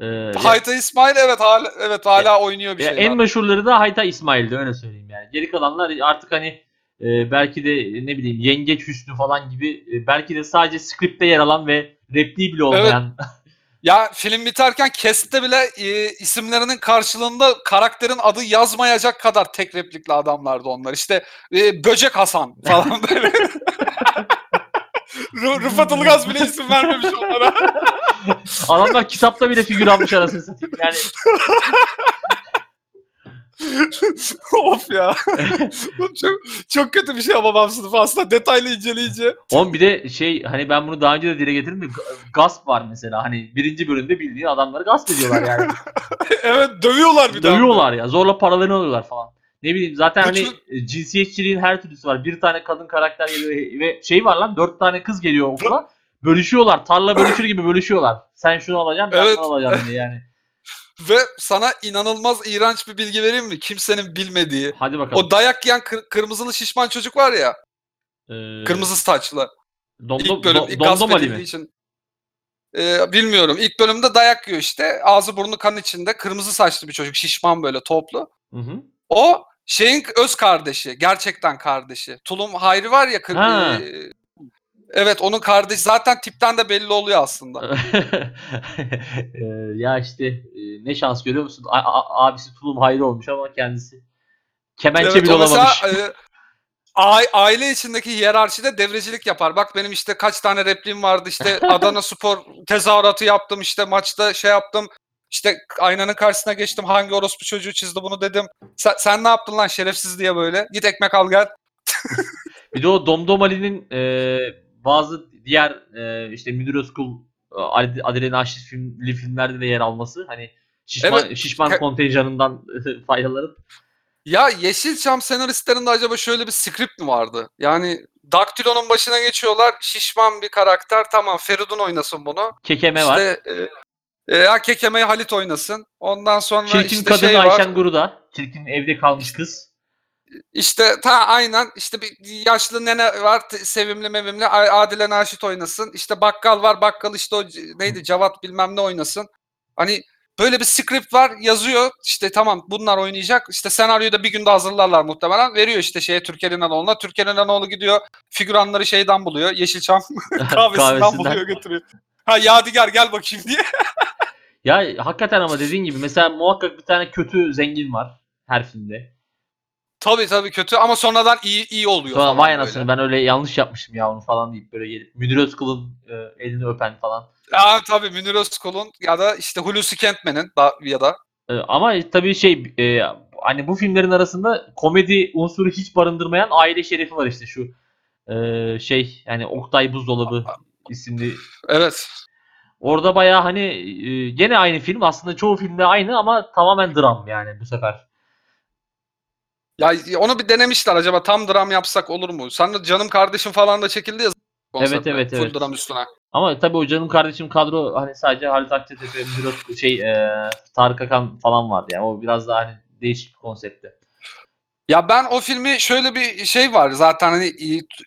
Speaker 1: Ee,
Speaker 2: Hayta İsmail evet hala evet hala oynuyor bir
Speaker 1: Ya
Speaker 2: şeyler.
Speaker 1: en meşhurları da Hayta İsmail'di öyle söyleyeyim yani. Geri kalanlar artık hani e, belki de ne bileyim Yengeç Hüsnü falan gibi e, belki de sadece skripte yer alan ve repliği bile olmayan.
Speaker 2: Ya film biterken kestte bile e, isimlerinin karşılığında karakterin adı yazmayacak kadar tek replikli adamlardı onlar. İşte e, Böcek Hasan falan [laughs] böyle. Rı- Rıfat Ilgaz bile isim vermemiş onlara.
Speaker 1: Adamlar kitapta bile figür almış arasını satayım. Yani [laughs] [laughs]
Speaker 2: of ya. çok, çok kötü bir şey ama Babam sınıfı aslında detaylı inceleyince.
Speaker 1: on bir de şey hani ben bunu daha önce de dile getirdim de ga- gasp var mesela. Hani birinci bölümde bildiğin adamları gasp ediyorlar yani. [laughs]
Speaker 2: evet dövüyorlar bir daha.
Speaker 1: Dövüyorlar ya. Zorla paralarını alıyorlar falan. Ne bileyim zaten hani e, cinsiyetçiliğin her türlüsü var. Bir tane kadın karakter geliyor ve şey var lan dört tane kız geliyor okula. Bölüşüyorlar. Tarla bölüşür gibi bölüşüyorlar. Sen şunu alacaksın ben
Speaker 2: Evet.
Speaker 1: bunu alacağım diye yani.
Speaker 2: Ve sana inanılmaz iğrenç bir bilgi vereyim mi? Kimsenin bilmediği.
Speaker 1: Hadi bakalım.
Speaker 2: O dayak yiyen kır- kırmızılı şişman çocuk var ya.
Speaker 1: Ee,
Speaker 2: Kırmızı saçlı.
Speaker 1: Dom,
Speaker 2: İlk bölüm,
Speaker 1: dom,
Speaker 2: ilk
Speaker 1: dom, dom Ali
Speaker 2: için. Ee, bilmiyorum. İlk bölümde dayak yiyor işte. Ağzı burnu kan içinde. Kırmızı saçlı bir çocuk. Şişman böyle toplu.
Speaker 1: Hı hı.
Speaker 2: O şeyin öz kardeşi. Gerçekten kardeşi. Tulum Hayri var ya. kır-
Speaker 1: Ha.
Speaker 2: e, evet onun kardeşi. Zaten tipten de belli oluyor aslında. [laughs]
Speaker 1: Ee, ya işte e, ne şans görüyor musun? A- a- abisi tulum hayır olmuş ama kendisi kemençe
Speaker 2: Evet,
Speaker 1: bile
Speaker 2: o mesela,
Speaker 1: olamamış.
Speaker 2: e, ai- aile içindeki hiyerarşide devrecilik yapar. Bak benim işte kaç tane repliğim vardı işte [laughs] Adana Spor tezahüratı yaptım işte maçta şey yaptım. İşte aynanın karşısına geçtim hangi orospu çocuğu çizdi bunu dedim. Sen, sen ne yaptın lan şerefsiz diye böyle. Git ekmek al gel.
Speaker 1: Bir de o Domdom Ali'nin e, bazı diğer e, işte Müdür Özkul, e, Ad- Adile Naşit filmli filmlerde de yer alması hani şişman,
Speaker 2: Evet.
Speaker 1: şişman
Speaker 2: He-
Speaker 1: kontenjanından [laughs] faydalanıp
Speaker 2: Ya Yeşilçam senaristlerinde acaba şöyle bir script mi vardı? Yani Daktilo'nun başına geçiyorlar. Şişman bir karakter. Tamam Feridun oynasın bunu.
Speaker 1: kekeme var.
Speaker 2: İşte e, e, ya Kekeme'yi Halit oynasın. Ondan sonra
Speaker 1: Çirkin
Speaker 2: işte
Speaker 1: kadın
Speaker 2: şey var.
Speaker 1: Ayşen Guru'da. Çirkin evde kalmış kız.
Speaker 2: İşte ta aynen işte bir yaşlı nene var sevimli mevimli Adile Naşit oynasın. İşte bakkal var bakkal işte o neydi Cavat bilmem ne oynasın. Hani böyle bir script var yazıyor işte tamam bunlar oynayacak. İşte senaryoyu da bir günde hazırlarlar muhtemelen. Veriyor işte şeye Türker İnanoğlu'na. Türker İnanoğlu gidiyor figüranları şeyden buluyor. Yeşilçam [laughs] kahvesinden,
Speaker 1: Kahvesinden.
Speaker 2: buluyor götürüyor. Ha Yadigar gel bakayım [laughs] diye.
Speaker 1: Ya hakikaten ama dediğin gibi mesela muhakkak bir tane kötü zengin var her filmde.
Speaker 2: Tabii tabii kötü ama sonradan iyi iyi oluyor.
Speaker 1: Sonra vay anasını ben öyle yanlış yapmışım ya onu falan deyip böyle gelip Müdür Özkul'un e, elini öpen falan.
Speaker 2: Ya tabii Münir Özkul'un ya da işte Hulusi Kentmen'in ya da
Speaker 1: E, ama tabii şey e, hani bu filmlerin arasında komedi unsuru hiç barındırmayan aile şerefi var işte şu e, şey yani Oktay Buzdolabı isimli.
Speaker 2: evet.
Speaker 1: Orada bayağı hani e, gene aynı film aslında çoğu filmde aynı ama tamamen dram yani bu sefer.
Speaker 2: Ya onu bir denemişler acaba tam dram yapsak olur mu? Sen de canım kardeşim falan da çekildi ya. konsepte,
Speaker 1: evet,
Speaker 2: Full
Speaker 1: evet.
Speaker 2: dram üstüne.
Speaker 1: Ama tabii o canım kardeşim kadro hani sadece Halit Akçatepe, Özkul, şey e, Tarık Akan falan vardı yani o biraz daha hani değişik bir konseptti.
Speaker 2: Ya ben o filmi şöyle bir şey var zaten hani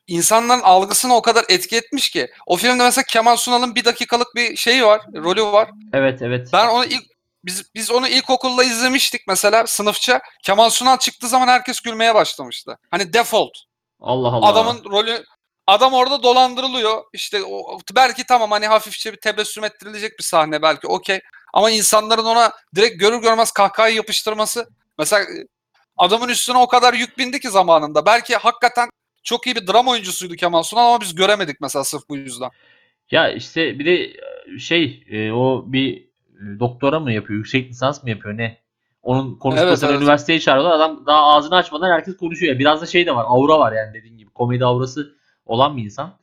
Speaker 2: insanların algısını o kadar etki etmiş ki. O filmde mesela Kemal Sunal'ın bir dakikalık bir şeyi var, rolü var.
Speaker 1: Evet evet.
Speaker 2: Ben onu ilk biz biz onu ilkokulda izlemiştik mesela sınıfça. Kemal Sunal çıktığı zaman herkes gülmeye başlamıştı. Hani default.
Speaker 1: Allah Allah.
Speaker 2: Adamın rolü adam orada dolandırılıyor. İşte o, belki tamam hani hafifçe bir tebessüm ettirilecek bir sahne belki okey. Ama insanların ona direkt görür görmez kahkahayı yapıştırması mesela e, adamın üstüne o kadar yük bindi ki zamanında. Belki hakikaten çok iyi bir dram oyuncusuydu Kemal Sunal ama biz göremedik mesela sırf bu yüzden.
Speaker 1: Ya işte bir de e, şey e, o bir doktora mı yapıyor, yüksek lisans mı yapıyor ne? Onun konuşmasını
Speaker 2: Evet, evet.
Speaker 1: üniversiteye çağırıyorlar. Adam daha ağzını açmadan herkes konuşuyor. Biraz da şey de var. Aura var yani dediğin gibi. Komedi aurası olan bir insan.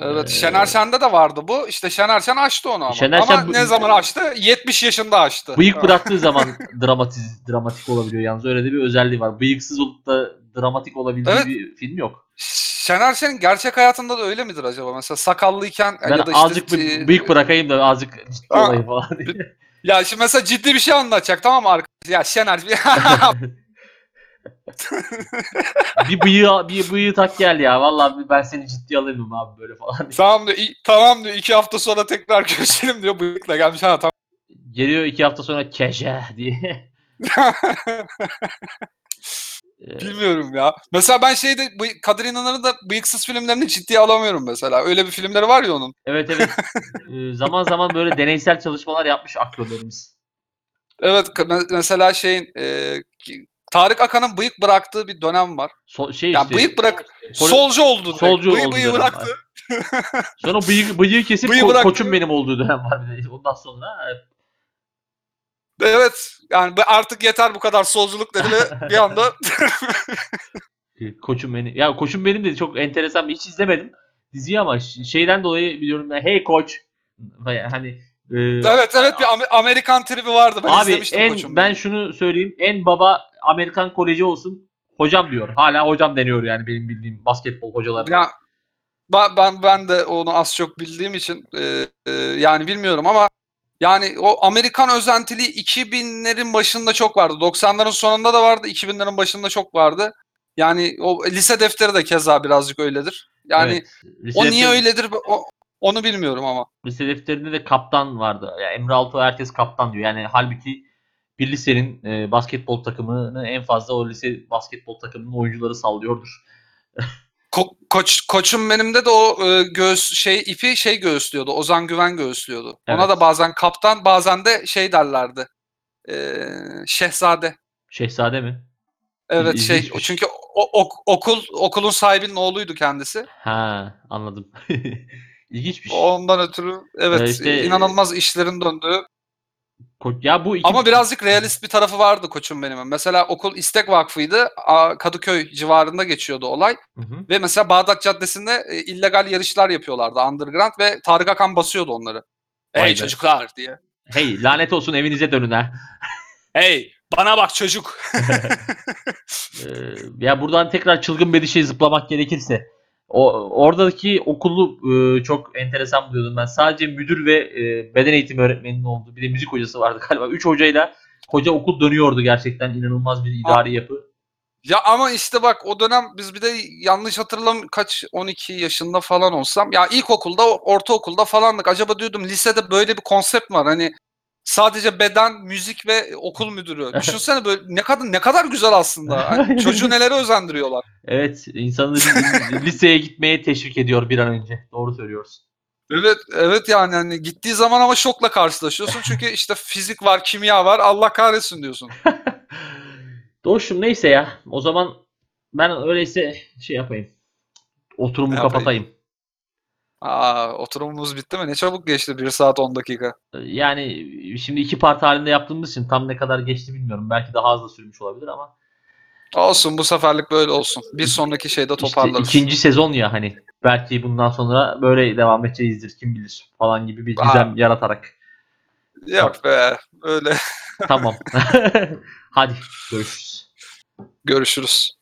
Speaker 2: Evet
Speaker 1: Ee,
Speaker 2: Şener Şen'de de vardı bu. İşte Şener Şen açtı onu ama.
Speaker 1: Şener
Speaker 2: ama
Speaker 1: Şen bu-
Speaker 2: ne zaman açtı? 70 yaşında açtı.
Speaker 1: Bıyık bıraktığı zaman [laughs] dramatiz, dramatik olabiliyor yalnız. Öyle de bir özelliği var. Bıyıksız olup da dramatik olabildiği
Speaker 2: Evet.
Speaker 1: bir film yok.
Speaker 2: Şener Şen'in gerçek hayatında da öyle midir acaba? Mesela sakallıyken
Speaker 1: Ben
Speaker 2: ya da işte
Speaker 1: azıcık bir
Speaker 2: e,
Speaker 1: bıyık bırakayım da azıcık ciddi
Speaker 2: Aa,
Speaker 1: olayım falan diye. [laughs]
Speaker 2: Ya şimdi mesela ciddi bir şey anlatacak tamam mı arkadaş? Ya Şener
Speaker 1: bir [laughs] bıyığı bir bıyığı tak gel ya. Vallahi ben seni ciddiye alayım abi böyle falan.
Speaker 2: tamam diyor, tamam diyor iki hafta sonra tekrar [laughs] görüşelim diyor bıyıkla gelmiş ha tamam.
Speaker 1: Geliyor iki hafta sonra keşe diye. Ee,
Speaker 2: Bilmiyorum ya. Mesela ben şeyde bu Kadir İnanır'ın da bıyıksız filmlerini ciddiye alamıyorum mesela. Öyle bir filmleri var ya onun.
Speaker 1: evet evet. [laughs] Ee, zaman zaman böyle deneysel çalışmalar yapmış aktörlerimiz.
Speaker 2: Evet mesela şeyin e, Tarık Akan'ın bıyık bıraktığı bir dönem var.
Speaker 1: So- şey
Speaker 2: Ya
Speaker 1: işte.
Speaker 2: bıyık bırak
Speaker 1: Poli-
Speaker 2: solcu oldu.
Speaker 1: solcu
Speaker 2: Bıyığı-
Speaker 1: oldu
Speaker 2: bıyığı bıraktı.
Speaker 1: Sonra bıyık, bıyığı kesip
Speaker 2: Bıyığı
Speaker 1: ko-
Speaker 2: bıraktı.
Speaker 1: koçum benim olduğu dönem var. Ondan sonra evet.
Speaker 2: Evet. Yani artık yeter bu kadar solculuk dedi ve [laughs] bir anda
Speaker 1: Koçum benim. Ya koçum benim de çok enteresan hiç izlemedim diziyi ama şeyden dolayı biliyorum ben hey koç hani e,
Speaker 2: evet evet bir Amer- Amerikan tribi vardı. Ben
Speaker 1: abi
Speaker 2: izlemiştim
Speaker 1: en
Speaker 2: koçum.
Speaker 1: ben şunu söyleyeyim en baba Amerikan koleji olsun hocam diyor. Hala hocam deniyor yani benim bildiğim basketbol hocaları.
Speaker 2: Ya ben, ben ben de onu az çok bildiğim için e, e, yani bilmiyorum ama yani o Amerikan özentiliği 2000'lerin başında çok vardı. 90'ların sonunda da vardı, 2000'lerin başında çok vardı. Yani o lise defteri de keza birazcık öyledir. Yani
Speaker 1: Evet. Lise
Speaker 2: o niye
Speaker 1: defter-
Speaker 2: öyledir o, onu bilmiyorum ama.
Speaker 1: Lise defterinde de kaptan vardı. Ya Emre Altuğ herkes kaptan diyor. Yani halbuki bir lisenin e, basketbol takımını en fazla o lise basketbol takımının oyuncuları sallıyordur. [laughs]
Speaker 2: Ko- koç koçum benimde de o e, göğüs şey ipi şey göğüslüyordu. Ozan Güven göğüslüyordu. Ona
Speaker 1: Evet.
Speaker 2: da bazen kaptan, bazen de şey derlerdi. E, şehzade.
Speaker 1: Şehzade mi?
Speaker 2: Evet
Speaker 1: İl-
Speaker 2: şey çünkü o, ok- okul okulun sahibinin oğluydu kendisi.
Speaker 1: Ha anladım. [laughs] İlginçmiş.
Speaker 2: Ondan ötürü evet
Speaker 1: Ee, işte-
Speaker 2: inanılmaz işlerin döndüğü.
Speaker 1: Ya bu iki
Speaker 2: Ama birazcık realist bir tarafı vardı koçum benim. Mesela okul İstek Vakfı'ydı. Kadıköy civarında geçiyordu olay.
Speaker 1: Hı hı.
Speaker 2: Ve mesela Bağdat Caddesi'nde e, illegal yarışlar yapıyorlardı underground ve Tarık Akan basıyordu onları.
Speaker 1: Vay
Speaker 2: Hey
Speaker 1: be.
Speaker 2: çocuklar diye.
Speaker 1: Hey lanet olsun evinize dönün ha. [laughs]
Speaker 2: Hey bana bak çocuk. [laughs]
Speaker 1: Ee, ya buradan tekrar çılgın bir şey zıplamak gerekirse o oradaki okulu e, çok enteresan buluyordum ben. Sadece müdür ve e, beden eğitimi öğretmeninin olduğu bir de müzik hocası vardı [laughs] galiba. Üç hocayla koca okul dönüyordu gerçekten inanılmaz bir idari yapı.
Speaker 2: Ya ama işte bak o dönem biz bir de yanlış hatırlam kaç 12 yaşında falan olsam ya ilkokulda ortaokulda falandık. Acaba diyordum lisede böyle bir konsept var. Hani sadece beden, müzik ve okul müdürü. [laughs] Düşünsene böyle ne kadar ne kadar güzel aslında. Hani [laughs] çocuğu nelere özendiriyorlar.
Speaker 1: Evet insanı li- liseye gitmeye teşvik ediyor bir an önce. Doğru söylüyorsun.
Speaker 2: Evet evet yani hani gittiği zaman ama şokla karşılaşıyorsun. Çünkü [laughs] işte fizik var, kimya var. Allah kahretsin diyorsun.
Speaker 1: Doğuşum neyse ya. O zaman ben öyleyse şey yapayım. Oturumu
Speaker 2: Ne yapayım? Aa oturumumuz bitti mi? Ne çabuk geçti 1 saat 10 dakika.
Speaker 1: Yani şimdi iki part halinde yaptığımız için tam ne kadar geçti bilmiyorum. Belki daha hızlı sürmüş olabilir ama.
Speaker 2: Olsun bu seferlik böyle olsun. Bir sonraki şeyde
Speaker 1: İşte
Speaker 2: toparlarız.
Speaker 1: ikinci sezon ya hani. Belki bundan sonra böyle devam edeceğizdir kim bilir falan gibi bir
Speaker 2: Aa.
Speaker 1: gizem yaratarak.
Speaker 2: Yok be öyle.
Speaker 1: Tamam. [laughs] [laughs] Hadi görüşürüz.
Speaker 2: Görüşürüz.